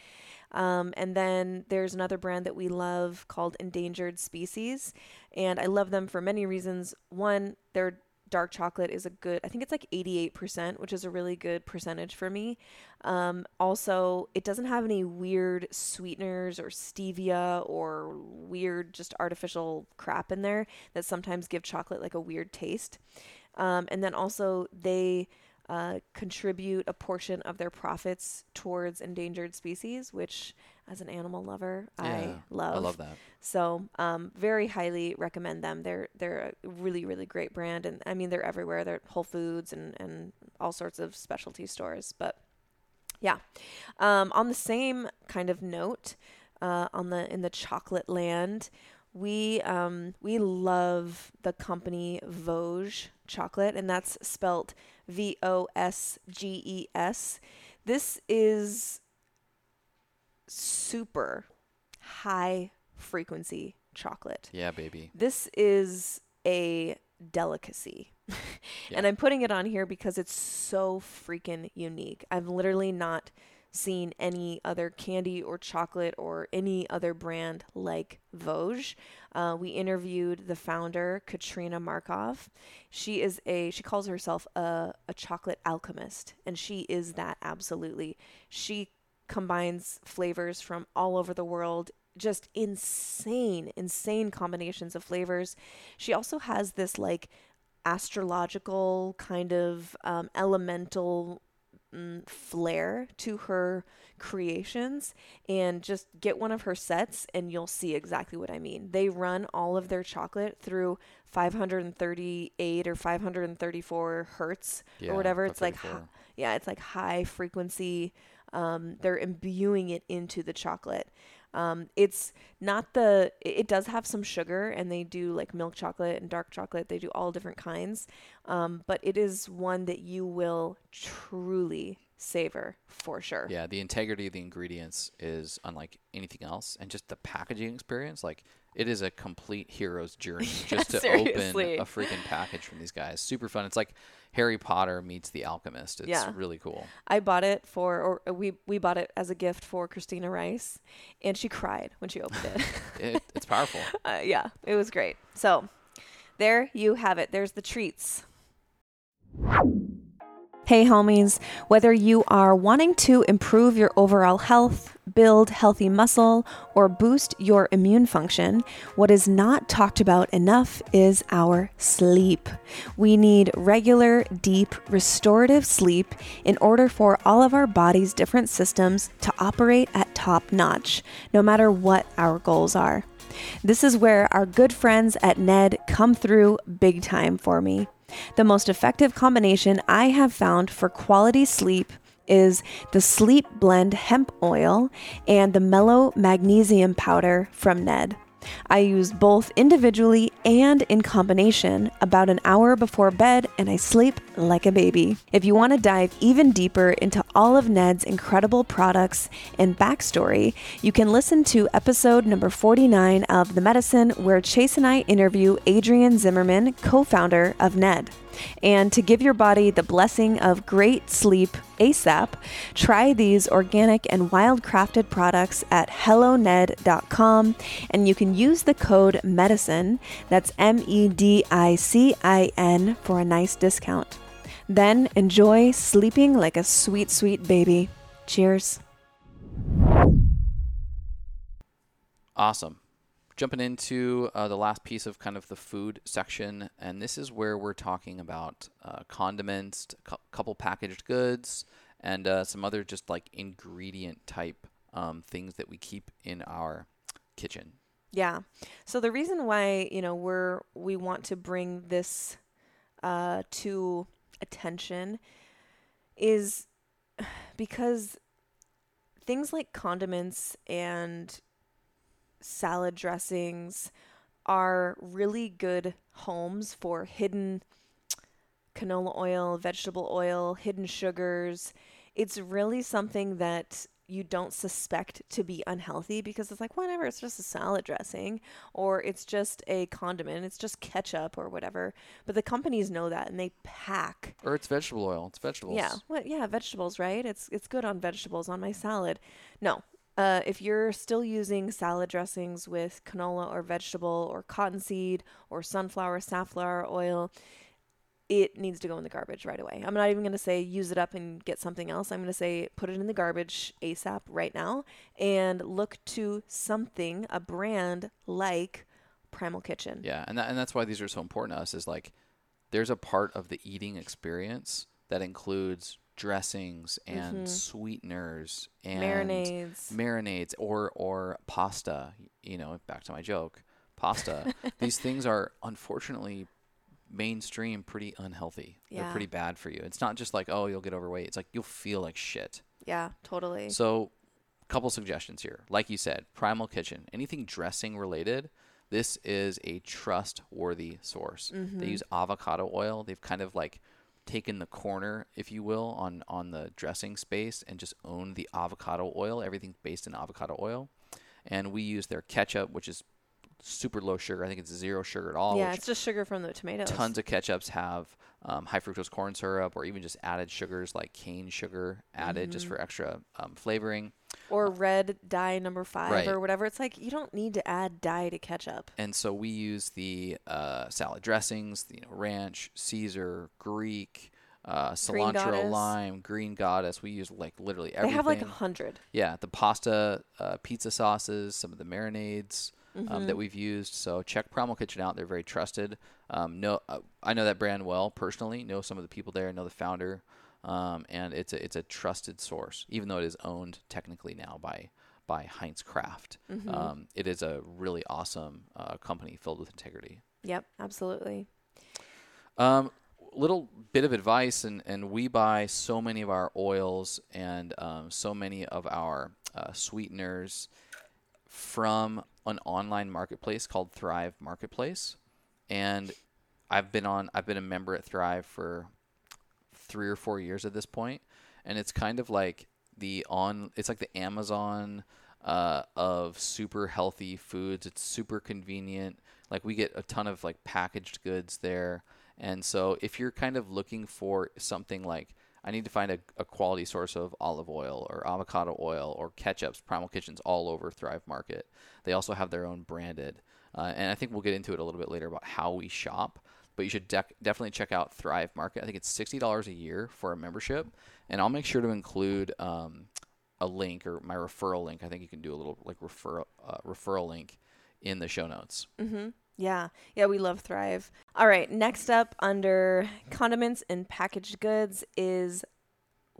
Um, and then there's another brand that we love called Endangered Species. And I love them for many reasons. One, their dark chocolate is a good, I think it's like 88%, which is a really good percentage for me. Um, also, it doesn't have any weird sweeteners or stevia or weird just artificial crap in there that sometimes give chocolate like a weird taste. Um, and then also, they uh, contribute a portion of their profits towards endangered species, which, as an animal lover, I Yeah, love. I love that. So, um, very highly recommend them. They're they're a really really great brand, and I mean they're everywhere. They're Whole Foods and and all sorts of specialty stores. But yeah, um, on the same kind of note, uh, on the in the chocolate land, we um, we love the company Vosges chocolate, and that's spelt V O S G E S. This is super high frequency chocolate. Yeah, baby. This is a delicacy. And I'm putting it on here because it's so freaking unique. I've literally not seen any other candy or chocolate or any other brand like Vosges. Uh, we interviewed the founder, Katrina Markoff. She is a she calls herself a, a chocolate alchemist, and she is that absolutely. She combines flavors from all over the world just insane insane combinations of flavors she also has this like astrological kind of um, elemental mm, flair to her creations and just get one of her sets and you'll see exactly what I mean. They run all of their chocolate through 538 or 534 hertz Yeah, or whatever. It's like, hi- yeah, it's like high frequency. Um, they're imbuing it into the chocolate. Um, it's not the, it does have some sugar and they do like milk chocolate and dark chocolate. They do all different kinds. Um, but it is one that you will truly savor for sure. Yeah, the integrity of the ingredients is unlike anything else, and just the packaging experience. Like it is a complete hero's journey just to open a freaking package from these guys. Super fun. It's like Harry Potter meets The Alchemist. It's Yeah. really cool. I bought it for, or we we bought it as a gift for Christina Rice, and she cried when she opened it. It, it's powerful. uh, yeah, it was great. So there you have it. There's the treats. Hey, homies, whether you are wanting to improve your overall health, build healthy muscle, or boost your immune function, what is not talked about enough is our sleep. We need regular, deep, restorative sleep in order for all of our body's different systems to operate at top notch, no matter what our goals are. This is where our good friends at Ned come through big time for me. The most effective combination I have found for quality sleep is the Sleep Blend hemp oil and the Mellow Magnesium powder from Ned. I use both individually and in combination about an hour before bed, and I sleep like a baby. If you want to dive even deeper into all of Ned's incredible products and backstory, you can listen to episode number 49 of The Medicin, where Chase and I interview Adrian Zimmerman, co founder of Ned. And to give your body the blessing of great sleep ASAP, try these organic and wild crafted products at helloned.com and you can use the code MEDICIN, that's M E D I C I N, for a nice discount. Then enjoy sleeping like a sweet, sweet baby. Cheers. Awesome. Jumping into uh, the last piece of kind of the food section, and this is where we're talking about uh, condiments, a couple packaged goods, and uh, some other just like ingredient type um, things that we keep in our kitchen. Yeah. So the reason why, you know, we're we want to bring this uh to attention is because things like condiments and salad dressings are really good homes for hidden canola oil, vegetable oil, hidden sugars. It's really something that you don't suspect to be unhealthy because it's like whatever it's just a salad dressing or it's just a condiment it's just ketchup or whatever but the companies know that and they pack Or it's vegetable oil. It's vegetables. yeah what yeah vegetables right it's it's good on vegetables on my salad no uh, if you're still using salad dressings with canola or vegetable or cottonseed or sunflower safflower oil it needs to go in the garbage right away. I'm not even going to say use it up and get something else. I'm going to say put it in the garbage ASAP right now and look to something, a brand like Primal Kitchen. Yeah, and that, and that's why these are so important to us. Is like there's a part of the eating experience that includes dressings and mm-hmm. sweeteners and Marinades. marinades or or pasta. You know, back to my joke, pasta. These things are unfortunately mainstream pretty unhealthy. yeah. They're pretty bad for you. It's not just like oh you'll get overweight. It's like you'll feel like shit. Yeah, totally. So, couple suggestions here. Like you said, Primal Kitchen, anything dressing related, this is a trustworthy source. They mm-hmm. use avocado oil. They've kind of like taken the corner, if you will, on on the dressing space and just own the avocado oil. Everything's based in avocado oil. And we use their ketchup, which is super low sugar. I think it's zero sugar at all. yeah, it's just sugar from the tomatoes. tons of ketchups have um, high fructose corn syrup or even just added sugars like cane sugar added just for extra um, flavoring. Or red dye number five Right. or whatever. It's like you don't need to add dye to ketchup. And so we use the uh, salad dressings, you know, ranch, Caesar, Greek, uh, cilantro, Goddess. lime, green goddess. We use like literally everything. They have like a hundred. yeah, the pasta, uh, pizza sauces, some of the marinades um, Mm-hmm. that we've used. So check Primal Kitchen out; they're very trusted. Um, no, uh, I know that brand well personally. Know some of the people there. Know the founder, um, and it's a it's a trusted source, even though it is owned technically now by by Heinz Kraft. Mm-hmm. Um, it is a really awesome uh, company filled with integrity. Yep, absolutely. Um, little bit of advice, and, and we buy so many of our oils and um, so many of our uh, sweeteners from an online marketplace called Thrive Marketplace, and I've been on I've been a member at Thrive for three or four years at this point, and it's kind of like the on it's like the Amazon uh, of super healthy foods. It's super convenient. Like we get a ton of like packaged goods there. And so if you're kind of looking for something like I need to find a, a quality source of olive oil or avocado oil or ketchups, Primal Kitchen's all over Thrive Market. They also have their own branded. Uh, and I think we'll get into it a little bit later about how we shop. But you should dec- definitely check out Thrive Market. I think it's $60 a year for a membership. And I'll make sure to include um, a link or my referral link. I think you can do a little like referral uh, referral link in the show notes. Mm-hmm. Yeah, yeah, we love Thrive. All right, next up under condiments and packaged goods is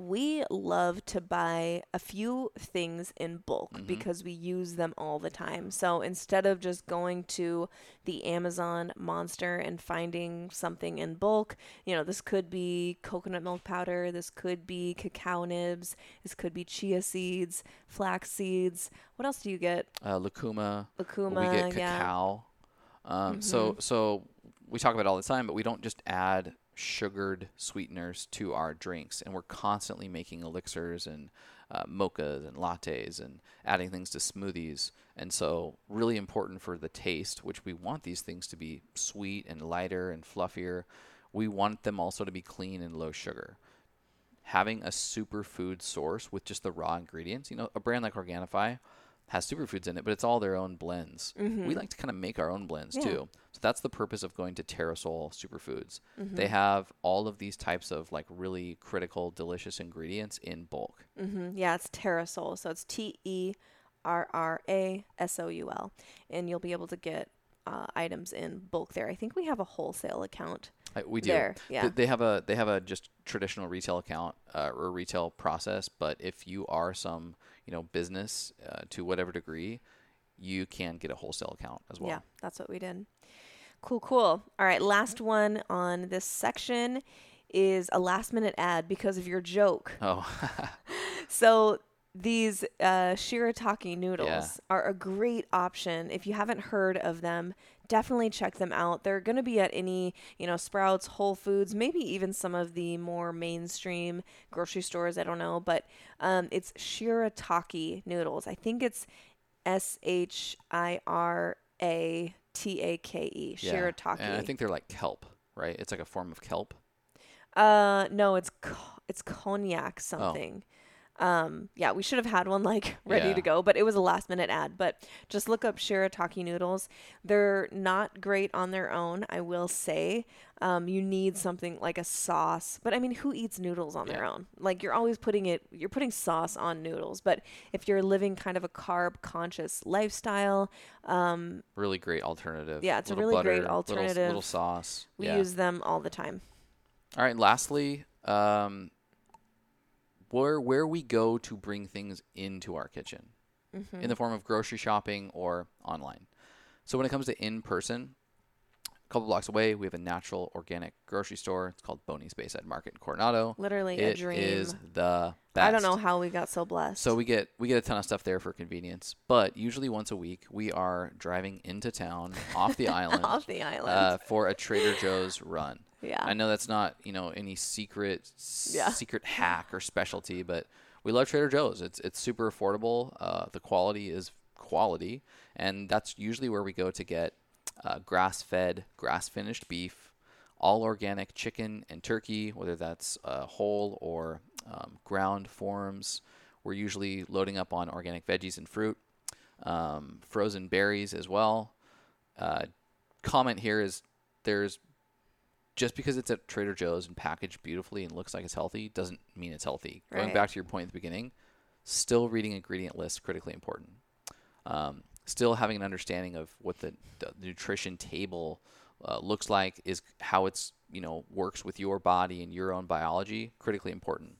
we love to buy a few things in bulk Mhm. because we use them all the time. So instead of just going to the Amazon monster and finding something in bulk, you know, this could be coconut milk powder, this could be cacao nibs, this could be chia seeds, flax seeds. What else do you get? Uh, Lucuma, Lucuma, we get yeah. cacao. Um, So so we talk about it all the time, but we don't just add sugared sweeteners to our drinks, and we're constantly making elixirs and uh, mochas and lattes and adding things to smoothies. And so, really important for the taste, which we want these things to be sweet and lighter and fluffier. We want them also to be clean and low sugar. Having a superfood source with just the raw ingredients, you know, a brand like Organifi has superfoods in it, but it's all their own blends. We like to kind of make our own blends Mm-hmm. Yeah. too. That's the purpose of going to Terrasoul Superfoods. Mm-hmm. They have all of these types of like really critical, delicious ingredients in bulk. hmm Yeah, it's Terrasol. So it's T E R R A S O U L. And you'll be able to get uh, items in bulk there. I think we have a wholesale account. I, we do. There, Th- yeah. They have a they have a just traditional retail account uh, or retail process. But if you are some you know business uh, to whatever degree, you can get a wholesale account as well. Yeah, that's what we did. Cool, cool. All right, last one on this section is a last minute ad because of your joke. Oh, So these uh, shirataki noodles are a great option. If you haven't heard of them, definitely check them out. They're going to be at any, you know, Sprouts, Whole Foods, maybe even some of the more mainstream grocery stores. I don't know, but um, it's shirataki noodles. I think it's S H I R A T A K E. yeah. Shirataki. And I think they're like kelp, right? It's like a form of kelp. Uh, no, it's co- it's Oh. konjac something. Um, yeah, we should have had one like ready Yeah. to go, but it was a last minute ad. But just look up shirataki noodles. They're not great on their own, I will say. Um, you need something like a sauce. But I mean, who eats noodles on their own? Like you're always putting it, you're putting sauce on noodles. But if you're living kind of a carb conscious lifestyle, um, Really great alternative. Yeah, it's a really great butter, little- Little, sauce. we yeah. use them all the time. All right. Lastly, um, where where we go to bring things into our kitchen Mm-hmm. in the form of grocery shopping or online. So when it comes to in person, a couple blocks away, we have a natural organic grocery store. It's called Boney's Bayside Market in Coronado. Literally a dream. is the best. I don't know how we got so blessed. So we get we get a ton of stuff there for convenience, but usually once a week we are driving into town off the island off the island. uh, for a Trader Joe's run. Yeah. I know that's not you know any secret Yeah. secret hack or specialty, but we love Trader Joe's. It's it's super affordable. Uh, the quality is quality, and that's usually where we go to get uh, grass-fed, grass-finished beef, all organic chicken and turkey, whether that's uh, whole or um, ground forms. We're usually loading up on organic veggies and fruit, um, frozen berries as well. Uh, comment here is there's just because it's at Trader Joe's and packaged beautifully and looks like it's healthy doesn't mean it's healthy. Going back to your point at the beginning, still reading ingredient lists critically important. Um, still having an understanding of what the, the nutrition table uh, looks like is how it's you know works with your body and your own biology critically important.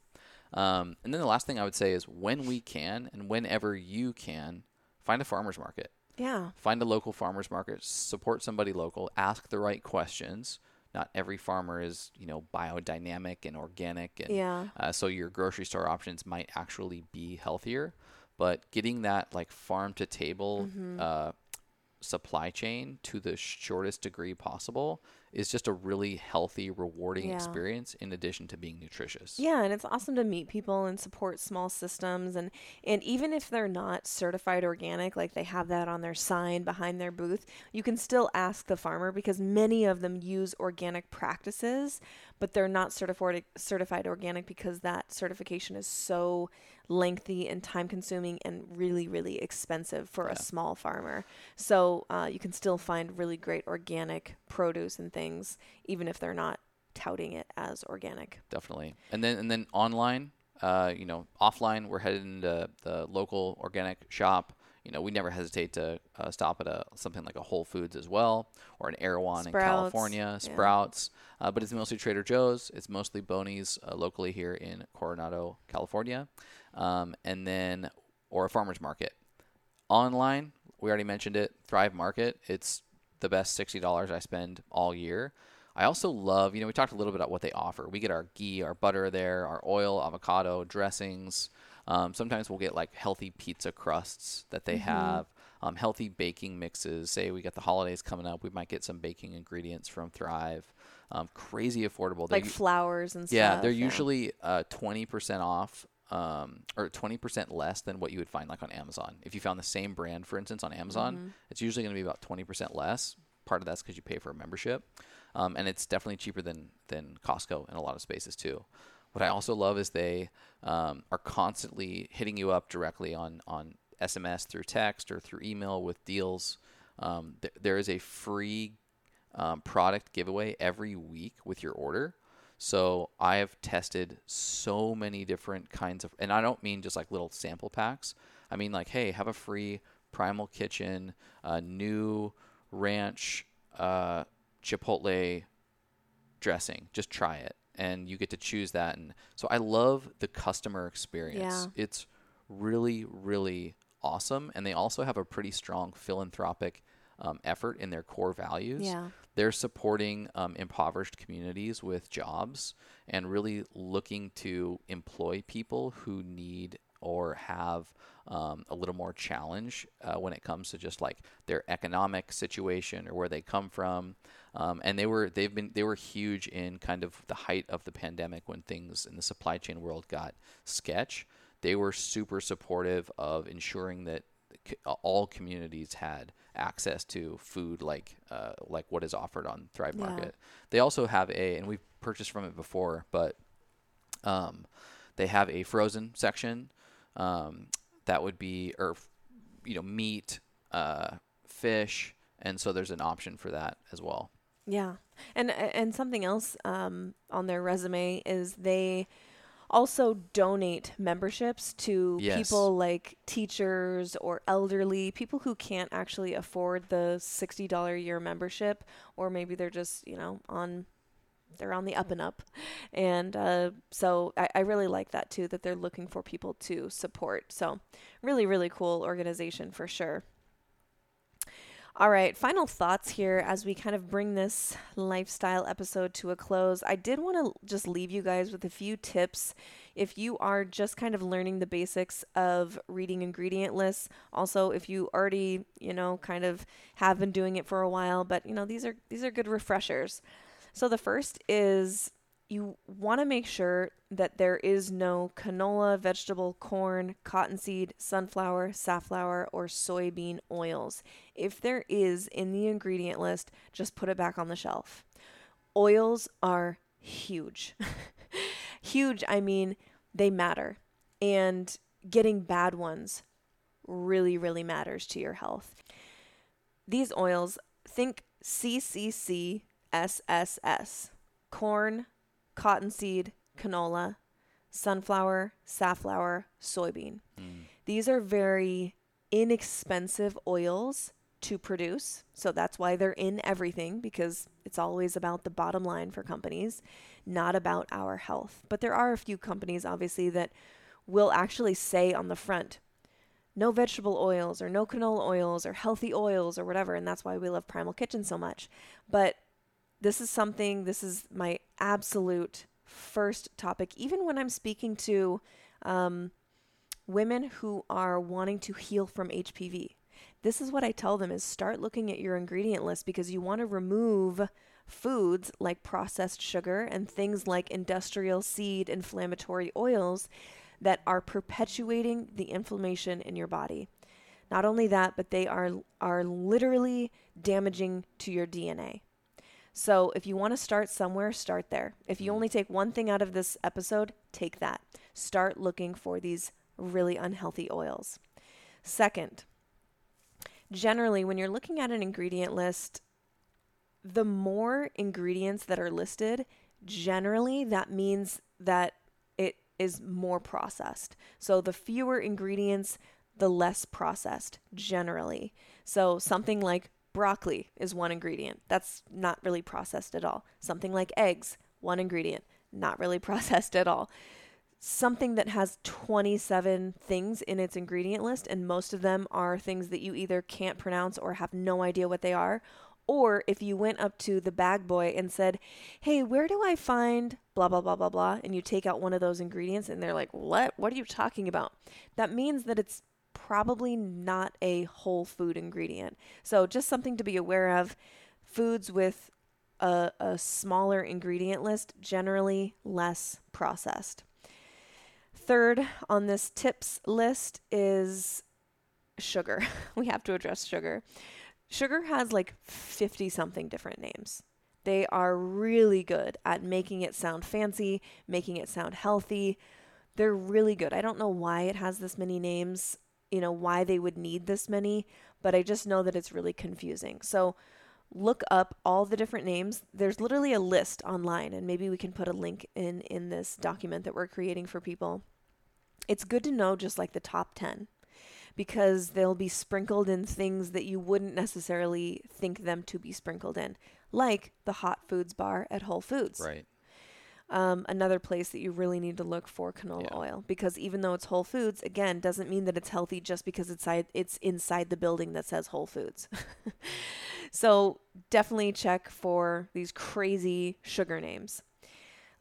Um, and then the last thing I would say is when we can and whenever you can, find a farmer's market yeah. find a local farmers market support somebody local ask the right questions not every farmer is you know biodynamic and organic and Yeah. uh, so your grocery store options might actually be healthier but getting that like farm to table Mm-hmm. uh, supply chain to the shortest degree possible is just a really healthy, rewarding Yeah. experience in addition to being nutritious. Yeah, and it's awesome to meet people and support small systems and and even if they're not certified organic, like they have that on their sign behind their booth, you can still ask the farmer because many of them use organic practices, but they're not certified certified organic because that certification is so lengthy and time consuming and really really expensive for Yeah. a small farmer. So uh, you can still find really great organic produce and things even if they're not touting it as organic. definitely. And then and then online, uh, you know, offline, we're headed into the local organic shop. You know, we never hesitate to uh, stop at a something like a Whole Foods as well, or an Erewhon in Sprouts, California, yeah. Sprouts. Uh, but it's mostly Trader Joe's. It's mostly Boney's uh, locally here in Coronado, California, um, and then or a farmer's market. Online, we already mentioned it. Thrive Market. It's the best sixty dollars I spend all year. I also love, you know, we talked a little bit about what they offer. We get our ghee, our butter there, our oil, avocado, dressings. Um, sometimes we'll get like healthy pizza crusts that they have, um, healthy baking mixes. Say we got the holidays coming up, we might get some baking ingredients from Thrive. Um, crazy affordable. They're like flowers and stuff. yeah, they're usually uh, 20% off um, or 20% less than what you would find like on Amazon. If you found the same brand, for instance, on Amazon, Mm-hmm. it's usually going to be about 20% less. Part of that's because you pay for a membership. Um, and it's definitely cheaper than, than Costco in a lot of spaces too. What I also love is they um, are constantly hitting you up directly on, on SMS through text or through email with deals. Um, th- there is a free um, product giveaway every week with your order. So I have tested so many different kinds of, and I don't mean just like little sample packs. I mean like, hey, have a free Primal Kitchen, uh, new ranch, uh, chipotle dressing. Just try it, and you get to choose that. And so I love the customer experience. Yeah. It's really, really awesome, and they also have a pretty strong philanthropic um, effort in their core values Yeah. They're supporting um, impoverished communities with jobs and really looking to employ people who need or have um, a little more challenge uh, when it comes to just like their economic situation or where they come from. Um, and they were they've been they were huge in kind of the height of the pandemic when things in the supply chain world got sketch. They were super supportive of ensuring that all communities had access to food like uh, like what is offered on Thrive Yeah. Market. They also have a, and we've purchased from it before, but um, they have a frozen section um, that would be, or you know, meat, uh, fish, and so there's an option for that as well. Yeah, and and something else um, on their resume is they also donate memberships to Yes. people like teachers or elderly people who can't actually afford the sixty dollar a year membership, or maybe they're just you know on they're on the up and up, and uh, so I, I really like that too that they're looking for people to support. So really really cool organization for sure. All right, final thoughts here as we kind of bring this lifestyle episode to a close. I did want to just leave you guys with a few tips if you are just kind of learning the basics of reading ingredient lists. Also, if you already, you know, kind of have been doing it for a while, but you know, these are these are good refreshers. So the first is you want to make sure that there is no canola, vegetable, corn, cottonseed, sunflower, safflower, or soybean oils. If there is in the ingredient list, just put it back on the shelf. Oils are huge. huge, I mean, they matter. And getting bad ones really, really matters to your health. These oils, think CCCSSS corn, cottonseed, canola, sunflower, safflower, soybean. Hmm. These are very inexpensive oils to produce. So that's why they're in everything because it's always about the bottom line for companies, not about our health. But there are a few companies, obviously, that will actually say on the front, no vegetable oils or no canola oils or healthy oils or whatever. And that's why we love Primal Kitchen so much. But this is something, this is my absolute first topic. Even when I'm speaking to um, women who are wanting to heal from HPV, this is what I tell them is start looking at your ingredient list because you want to remove foods like processed sugar and things like industrial seed inflammatory oils that are perpetuating the inflammation in your body. Not only that, but they are are literally damaging to your DNA. So if you want to start somewhere, start there. If you only take one thing out of this episode, take that. Start looking for these really unhealthy oils. Second, generally when you're looking at an ingredient list, the more ingredients that are listed, generally that means that it is more processed. So the fewer ingredients, the less processed generally. So something like broccoli is one ingredient. That's not really processed at all. Something like eggs, one ingredient, not really processed at all. Something that has 27 things in its ingredient list, and most of them are things that you either can't pronounce or have no idea what they are. Or if you went up to the bag boy and said, Hey, where do I find blah, blah, blah, blah, blah, and you take out one of those ingredients and they're like, What? What are you talking about? That means that it's probably not a whole food ingredient. So, just something to be aware of. Foods with a, a smaller ingredient list, generally less processed. Third on this tips list is sugar. we have to address sugar. Sugar has like 50 something different names. They are really good at making it sound fancy, making it sound healthy. They're really good. I don't know why it has this many names you know, why they would need this many, but I just know that it's really confusing. So look up all the different names. There's literally a list online and maybe we can put a link in in this document that we're creating for people. It's good to know just like the top 10 because they'll be sprinkled in things that you wouldn't necessarily think them to be sprinkled in, like the hot foods bar at Whole Foods. Right um, another place that you really need to look for canola yeah. oil because even though it's Whole Foods, again, doesn't mean that it's healthy just because it's inside, it's inside the building that says Whole Foods. so definitely check for these crazy sugar names.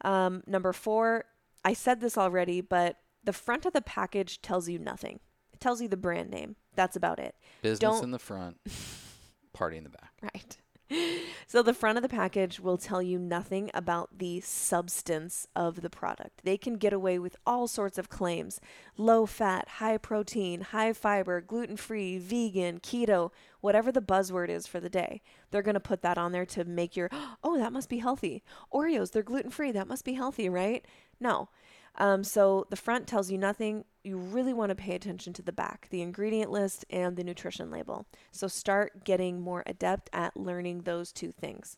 Um, number four, I said this already, but the front of the package tells you nothing. It tells you the brand name. That's about it. Business Don't, in the front, party in the back. Right so the front of the package will tell you nothing about the substance of the product. They can get away with all sorts of claims low fat, high protein, high fiber, gluten free, vegan, keto, whatever the buzzword is for the day. They're going to put that on there to make your, oh, that must be healthy. Oreos, they're gluten free. That must be healthy, right? No. Um, so the front tells you nothing. You really want to pay attention to the back, the ingredient list, and the nutrition label. So start getting more adept at learning those two things.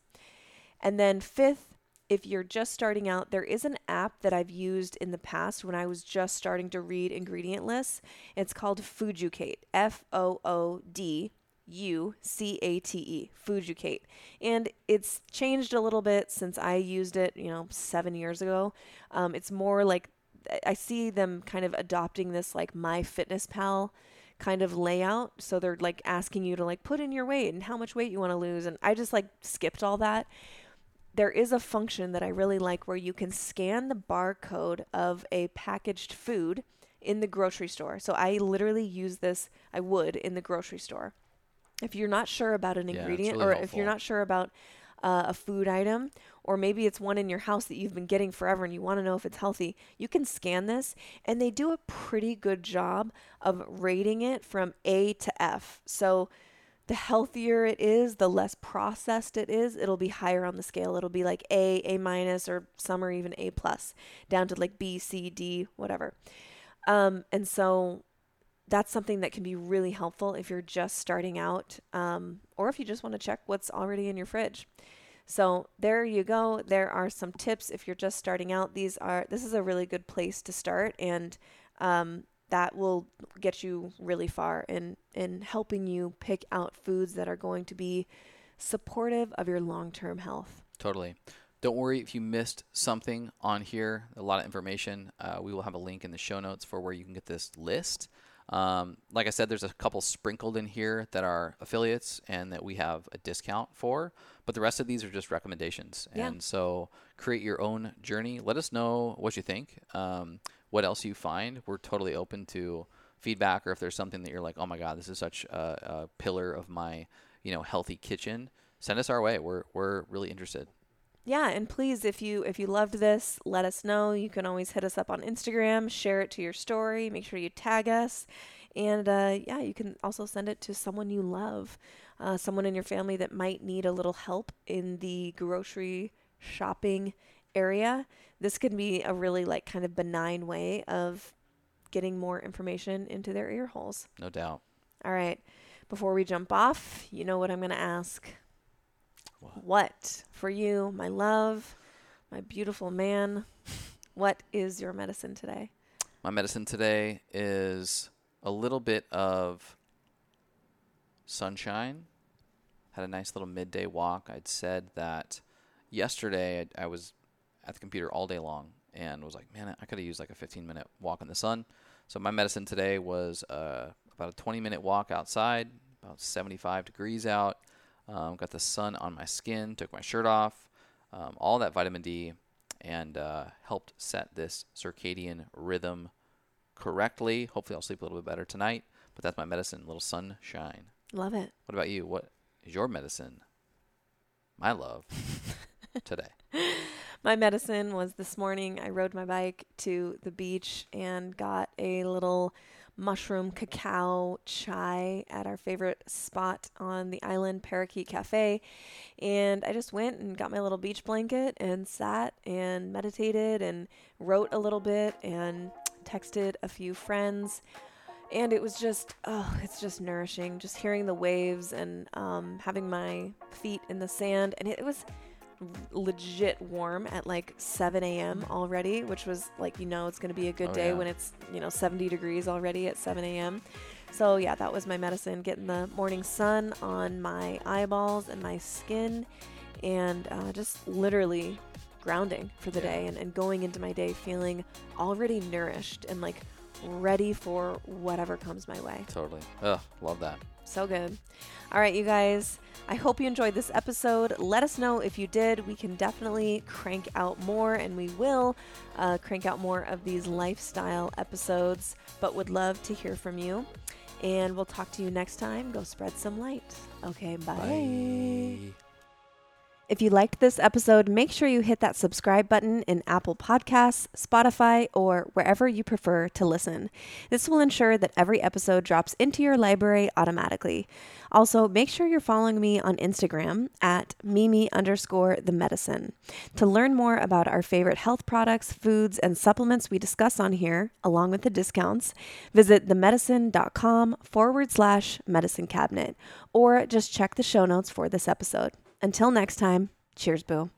And then, fifth, if you're just starting out, there is an app that I've used in the past when I was just starting to read ingredient lists. It's called Fooducate, F O O D U C A T E, Fooducate. And it's changed a little bit since I used it, you know, seven years ago. Um, it's more like I see them kind of adopting this like MyFitnessPal kind of layout. So they're like asking you to like put in your weight and how much weight you want to lose. And I just like skipped all that. There is a function that I really like where you can scan the barcode of a packaged food in the grocery store. So I literally use this, I would in the grocery store if you're not sure about an yeah, ingredient really or helpful. if you're not sure about uh, a food item or maybe it's one in your house that you've been getting forever and you want to know if it's healthy, you can scan this and they do a pretty good job of rating it from A to F. So the healthier it is, the less processed it is, it'll be higher on the scale. It'll be like A, A minus, or some are even A plus, down to like B, C, D, whatever. Um, and so that's something that can be really helpful if you're just starting out um, or if you just want to check what's already in your fridge. So there you go. There are some tips if you're just starting out. These are this is a really good place to start, and um, that will get you really far in in helping you pick out foods that are going to be supportive of your long-term health. Totally. Don't worry if you missed something on here. A lot of information. Uh, we will have a link in the show notes for where you can get this list. Um, like I said, there's a couple sprinkled in here that are affiliates and that we have a discount for, but the rest of these are just recommendations. Yeah. And so create your own journey. Let us know what you think, um, what else you find. We're totally open to feedback, or if there's something that you're like, oh my God, this is such a, a pillar of my, you know, healthy kitchen. send us our way. We're we're really interested. Yeah, and please, if you if you loved this, let us know. You can always hit us up on Instagram, share it to your story. Make sure you tag us, and uh, yeah, you can also send it to someone you love, uh, someone in your family that might need a little help in the grocery shopping area. This could be a really like kind of benign way of getting more information into their ear holes. No doubt. All right. Before we jump off, you know what I'm going to ask. What? What for you, my love, my beautiful man? What is your medicine today? My medicine today is a little bit of sunshine. Had a nice little midday walk. I'd said that yesterday I, I was at the computer all day long and was like, man, I could have used like a 15 minute walk in the sun. So my medicine today was uh, about a 20 minute walk outside, about 75 degrees out. Um, got the sun on my skin, took my shirt off, um, all that vitamin D, and uh, helped set this circadian rhythm correctly. Hopefully, I'll sleep a little bit better tonight. But that's my medicine, little sunshine. Love it. What about you? What is your medicine? My love today. My medicine was this morning. I rode my bike to the beach and got a little mushroom cacao chai at our favorite spot on the island, Parakeet Cafe. And I just went and got my little beach blanket and sat and meditated and wrote a little bit and texted a few friends. And it was just, oh, it's just nourishing. Just hearing the waves and um, having my feet in the sand. And it was legit warm at like 7 a.m. already, which was like, you know, it's going to be a good Oh, day yeah. when it's, you know, 70 degrees already at 7 a.m. So, yeah, that was my medicine getting the morning sun on my eyeballs and my skin and uh, just literally grounding for the Yeah. day and, and going into my day feeling already nourished and like ready for whatever comes my way. Totally. Ugh, love that. So good. All right, you guys. I hope you enjoyed this episode. Let us know if you did. We can definitely crank out more, and we will uh, crank out more of these lifestyle episodes, but would love to hear from you. And we'll talk to you next time. Go spread some light. Okay, bye. Bye. If you liked this episode, make sure you hit that subscribe button in Apple Podcasts, Spotify, or wherever you prefer to listen. This will ensure that every episode drops into your library automatically. Also, make sure you're following me on Instagram at Mimi underscore the medicin. To learn more about our favorite health products, foods, and supplements we discuss on here, along with the discounts, visit themedicin.com forward slash medicine cabinet, or just check the show notes for this episode. Until next time, cheers, boo.